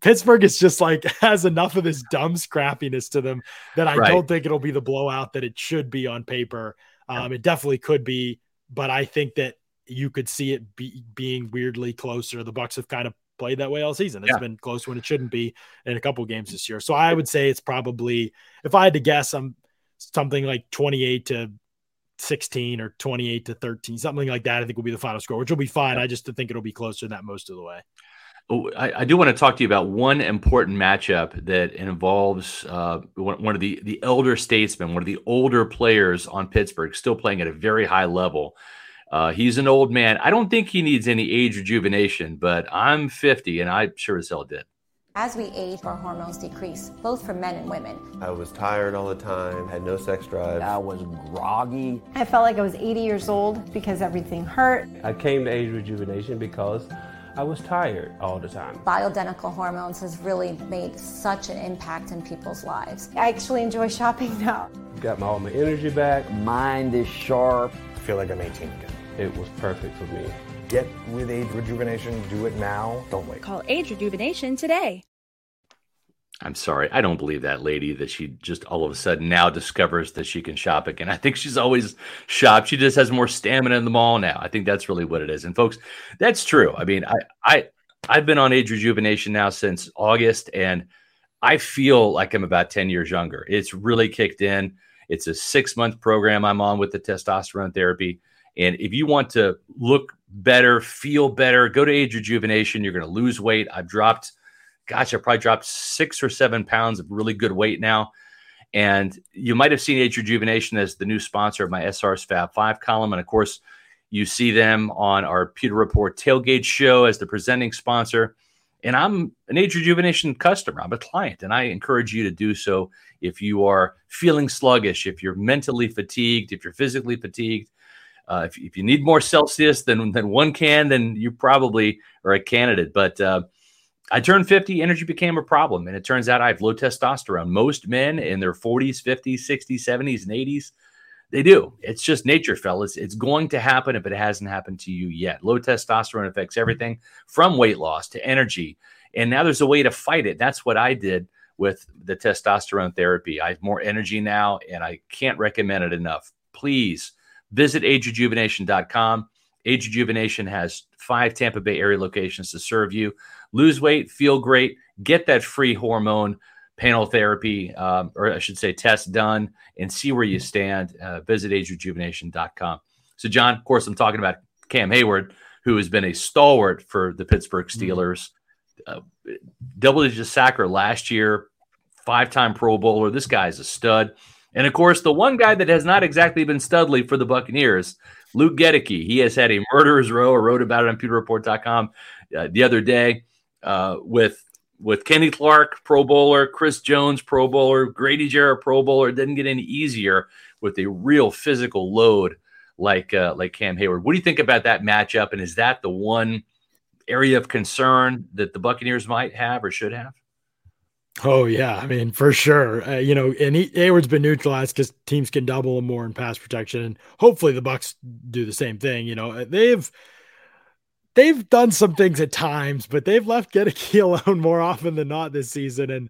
Pittsburgh is just like has enough of this dumb scrappiness to them that I right. don't think it'll be the blowout that it should be on paper. Um, it definitely could be, but I think that you could see it be, being weirdly closer. The Bucs have kind of played that way all season. It's yeah. been close when it shouldn't be in a couple games this year. So I would say it's probably, if I had to guess, I'm something like 28 to 16 or 28 to 13, something like that. I think will be the final score, which will be fine. I just think it'll be closer than that most of the way. Oh, I, I, do want to talk to you about one important matchup that involves uh, one, one, of the the elder statesmen, one of the older players on Pittsburgh, still playing at a very high level. Uh, he's an old man. I don't think he needs any age rejuvenation, but I'm 50 and I sure as hell did. As we age, our hormones decrease, both for men and women. I was tired all the time, had no sex drive. I was groggy. I felt like I was 80 years old because everything hurt. I came to age rejuvenation because I was tired all the time. Bioidentical hormones has really made such an impact in people's lives. I actually enjoy shopping now. Got my, all my energy back. Mind is sharp. I feel like I'm 18 again. It was perfect for me. Get with Age Rejuvenation. Do it now. Don't wait. Call Age Rejuvenation today. I'm sorry. I don't believe that lady that she just all of a sudden now discovers that she can shop again. I think she's always shopped. She just has more stamina in the mall now. I think that's really what it is. And folks, that's true. I mean, I I I've been on age rejuvenation now since August and I feel like I'm about 10 years younger. It's really kicked in. It's a 6-month program I'm on with the testosterone therapy. And if you want to look better, feel better, go to age rejuvenation. You're going to lose weight. I've dropped, gosh, I probably dropped six or seven pounds of really good weight now. And you might have seen Age Rejuvenation as the new sponsor of my SR's Fab Five column. And of course, you see them on our Pewter Report tailgate show as the presenting sponsor. And I'm an Age Rejuvenation customer. I'm a client, and I encourage you to do so if you are feeling sluggish, if you're mentally fatigued, if you're physically fatigued, uh, if, if you need more Celsius than, than one can, then you probably are a candidate. But uh, I turned 50, energy became a problem. And it turns out I have low testosterone. Most men in their 40s, 50s, 60s, 70s, and 80s, they do. It's just nature, fellas. It's going to happen if it hasn't happened to you yet. Low testosterone affects everything from weight loss to energy. And now there's a way to fight it. That's what I did with the testosterone therapy. I have more energy now, and I can't recommend it enough. Please Visit agerejuvenation.com. Age Rejuvenation has five Tampa Bay area locations to serve you. Lose weight, feel great, get that free hormone panel therapy, um, or I should say, test done, and see where you stand. Uh, visit agerejuvenation.com. So, John, of course, I'm talking about Cam Heyward, who has been a stalwart for the Pittsburgh mm-hmm. Steelers. Uh, double digit sacker last year, five time Pro Bowler. This guy's a stud. And of course, the one guy that has not exactly been studly for the Buccaneers, Luke Goedeke. He has had a murderer's row. I wrote about it on pewterreport.com uh, the other day uh, with with Kenny Clark, Pro Bowler, Chris Jones, Pro Bowler, Grady Jarrett, Pro Bowler. It didn't get any easier with a real physical load like uh, like Cam Heyward. What do you think about that matchup? And is that the one area of concern that the Buccaneers might have or should have? Oh yeah, I mean for sure. Uh, you know, and he, Heyward's been neutralized because teams can double him more in pass protection, and hopefully the Bucs do the same thing. You know, they've they've done some things at times, but they've left Goedeke alone more often than not this season, and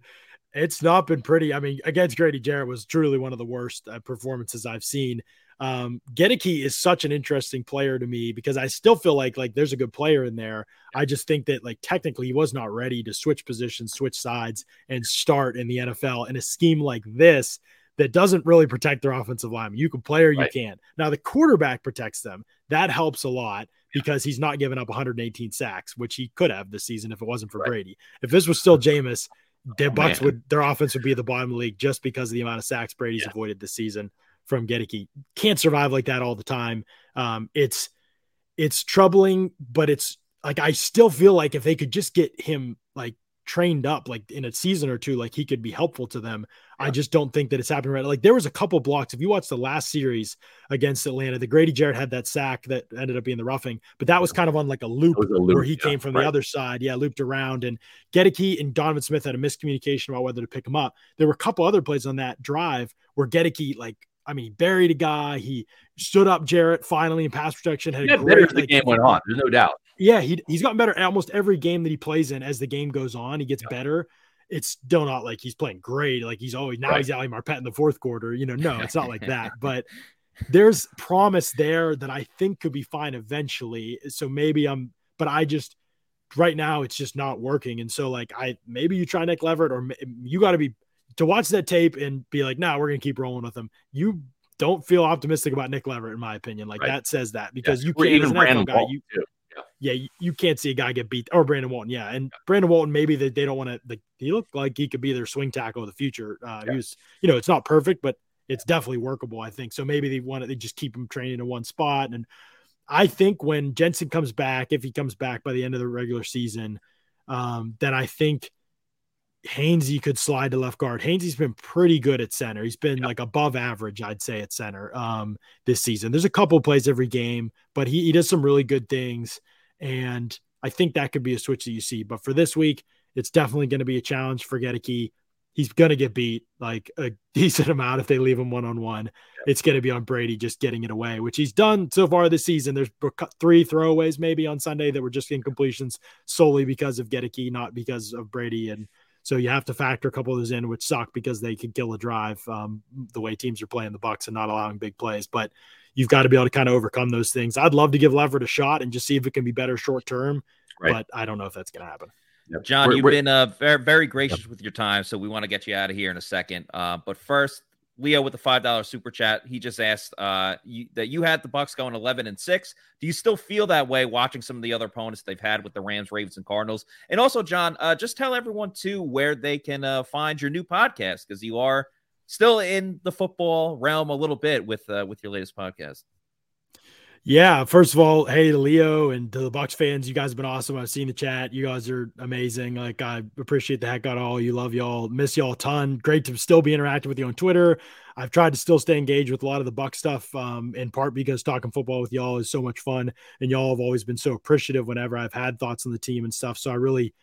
it's not been pretty. I mean, against Grady Jarrett was truly one of the worst uh, performances I've seen. Um, Goedeke is such an interesting player to me because I still feel like like there's a good player in there. I just think that like technically he was not ready to switch positions, switch sides, and start in the NFL in a scheme like this that doesn't really protect their offensive line. You can play or you right. can't. Now the quarterback protects them. That helps a lot because he's not giving up 118 sacks, which he could have this season if it wasn't for right. Brady. If this was still Jameis, their oh, Bucs man. would their offense would be at the bottom of the league just because of the amount of sacks Brady's yeah. avoided this season from Goedeke. Can't survive like that all the time. Um, it's it's troubling, but it's like I still feel like if they could just get him like trained up like in a season or two, like he could be helpful to them. Yeah. I just don't think that it's happening right. Like there was a couple blocks. If you watch the last series against Atlanta, the Grady Jarrett had that sack that ended up being the roughing, but that was kind of on like a loop, a loop where he yeah, came from right. the other side. Yeah, looped around. And Goedeke and Donovan Smith had a miscommunication about whether to pick him up. There were a couple other plays on that drive where Goedeke like I mean, he buried a guy. He stood up Jarrett finally in pass protection. Had a great, better as the like, game went on. There's no doubt. Yeah, he, he's gotten better almost every game that he plays in as the game goes on. He gets yeah. better. It's still not like he's playing great. Like he's always now right. he's Ali Marpet in the fourth quarter. You know, no, it's not like that. But there's promise there that I think could be fine eventually. So maybe I'm, but I just right now it's just not working. And so like I maybe you try Nick Leverett or you got to be to watch that tape and be like, nah, we're gonna keep rolling with him. You don't feel optimistic about Nick Leverett, in my opinion. Like right. that says that because yeah. you can't even Brandon guy, you, yeah, yeah you, you, can't see a guy get beat or Brandon Walton. Yeah, and yeah. Brandon Walton maybe they, they don't want to. Like, he looked like he could be their swing tackle of the future. Uh. He was, you know, it's not perfect, but it's definitely workable. I think so. Maybe they want to they just keep him training in one spot. And I think when Jensen comes back, if he comes back by the end of the regular season, um, then I think Hainsey could slide to left guard. Hainsey's been pretty good at center. He's been yep. like above average, I'd say, at center um, this season. There's a couple plays every game, but he, he does some really good things. And I think that could be a switch that you see. But for this week, it's definitely going to be a challenge for Goedeke. He's going to get beat like a decent amount if they leave him one on one. It's going to be on Brady just getting it away, which he's done so far this season. There's three throwaways maybe on Sunday that were just incompletions solely because of Goedeke, not because of Brady. And so you have to factor a couple of those in, which suck because they could kill a drive um, the way teams are playing the Bucs and not allowing big plays. But you've got to be able to kind of overcome those things. I'd love to give Leverett a shot and just see if it can be better short term, right. but I don't know if that's going to happen. Yep. John, we're, you've we're, been uh, very, very gracious yep. with your time, so we want to get you out of here in a second. Uh, but first, Leo with the five dollar super chat. He just asked uh, you, that you had the Bucs going eleven and six. Do you still feel that way watching some of the other opponents they've had with the Rams, Ravens, and Cardinals? And also, John, uh, just tell everyone too where they can uh, find your new podcast because you are still in the football realm a little bit with uh, with your latest podcast. Yeah, first of all, hey to Leo and to the Bucs fans, you guys have been awesome. I've seen the chat. You guys are amazing. Like I appreciate the heck out of all you. Love y'all. Miss y'all a ton. Great to still be interacting with you on Twitter. I've tried to still stay engaged with a lot of the Buck stuff, um, in part because talking football with y'all is so much fun, and y'all have always been so appreciative whenever I've had thoughts on the team and stuff. So I really,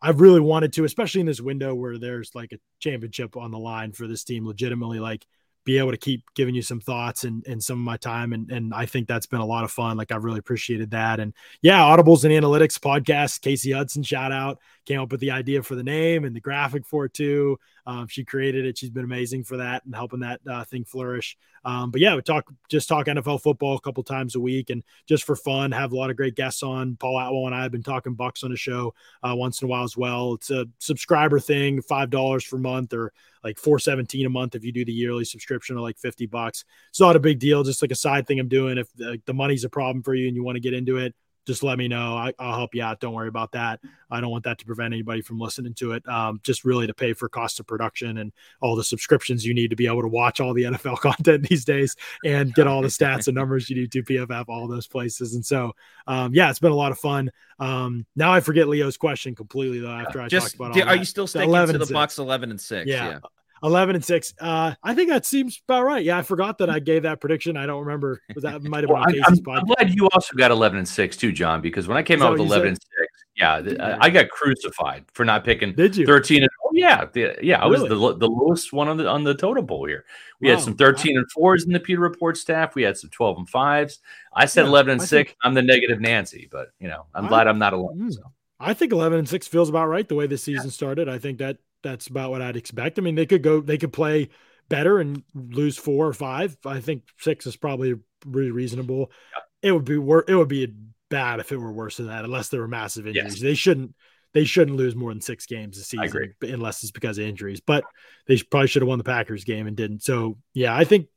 I've really wanted to, especially in this window where there's like a championship on the line for this team, legitimately like be able to keep giving you some thoughts and, and some of my time. And, and I think that's been a lot of fun. Like I've really appreciated that. And yeah, Audibles and Analytics podcast, Casey Hudson, shout out, came up with the idea for the name and the graphic for it too. Um, she created it. She's been amazing for that and helping that uh, thing flourish. Um, but yeah, we talk just talk NFL football a couple times a week and just for fun, have a lot of great guests on. Paul Atwell and I have been talking Bucs on the show uh, once in a while as well. It's a subscriber thing, five dollars per month or like 417 a month if you do the yearly subscription or like 50 bucks. It's not a big deal, just like a side thing I'm doing. If the, the money's a problem for you and you want to get into it, just let me know. I, will help you out. Don't worry about that. I don't want that to prevent anybody from listening to it. Um, just really to pay for cost of production and all the subscriptions you need to be able to watch all the NFL content these days and get all the stats and numbers you need to PFF, all those places. And so, um, yeah, it's been a lot of fun. Um, now I forget Leo's question completely though. After I just, talked about all are you still sticking to the Bucs eleven and six? Yeah. yeah. 11 and 6 uh i think that seems about right. Yeah i forgot that i gave that prediction. I don't remember. Was that might have been well, I'm, I'm, glad you also got 11 and 6 too john because when i came out with 11 and 6 yeah, yeah, I got crucified for not picking Did you? 13 and oh yeah the, yeah i really? was the, the lowest one on the on the total bowl here. We wow. had some 13 and 4s in the Pewter Report staff. We had some 12 and 5s i said yeah, 11 and I 6 think... i'm the negative nancy but you know i'm glad i'm not alone mm, so. i think 11 and 6 feels about right the way the season yeah. started. I think that that's about what I'd expect. I mean, they could go, they could play better and lose four or five. I think six is probably really reasonable. Yeah. It would be worse. It would be bad if it were worse than that, unless there were massive injuries. Yes. They shouldn't. They shouldn't lose more than six games this season, unless it's because of injuries. But they probably should have won the Packers game and didn't. So yeah, I think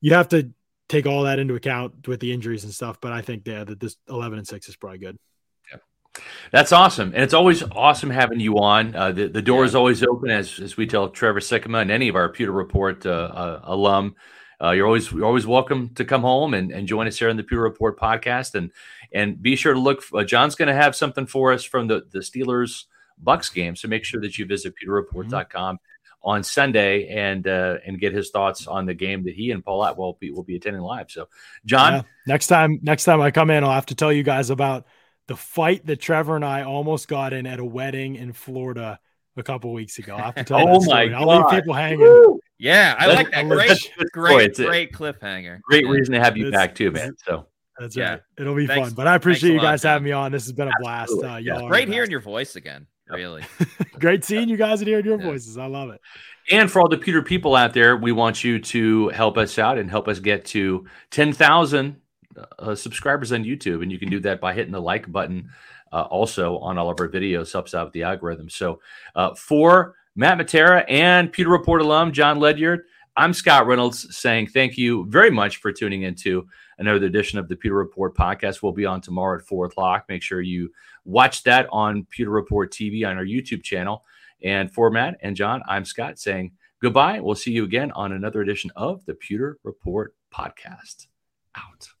you have to take all that into account with the injuries and stuff. But I think yeah, that this eleven and six is probably good. That's awesome, and it's always awesome having you on. Uh, the the door yeah. is always open, as as we tell Trevor Sikkema and any of our Pewter Report uh, uh, alum. Uh, you're always you're always welcome to come home and, and join us here on the Pewter Report podcast, and and be sure to look. Uh, John's going to have something for us from the the Steelers Bucs game, so make sure that you visit PewterReport.com. Mm-hmm. On Sunday, and uh, and get his thoughts on the game that he and Paul Atwell will be, will be attending live. So, John, yeah. next time next time I come in, I'll have to tell you guys about the fight that Trevor and I almost got in at a wedding in Florida a couple weeks ago. I have to tell oh my God. I'll leave people hanging. Woo! Yeah, I like that. Great, great, great cliffhanger. Great reason to have you back too, man. So that's yeah. right. It'll be Thanks. fun. But I appreciate you guys lot, having me on. This has been a blast. Uh, y'all great hearing your voice again. Really. Great seeing you guys and hearing your voices. I love it. And for all the Pewter people out there, we want you to help us out and help us get to 10,000 uh, subscribers on YouTube. And you can do that by hitting the like button uh, also on all of our videos, helps out with the algorithm. So uh, for Matt Matera and Pewter Report alum John Ledyard, I'm Scott Reynolds saying thank you very much for tuning into another edition of the Pewter Report podcast. We'll be on tomorrow at four o'clock. Make sure you watch that on Pewter Report TV on our YouTube channel. And for Matt and John, I'm Scott saying goodbye. We'll see you again on another edition of the Pewter Report podcast. Out.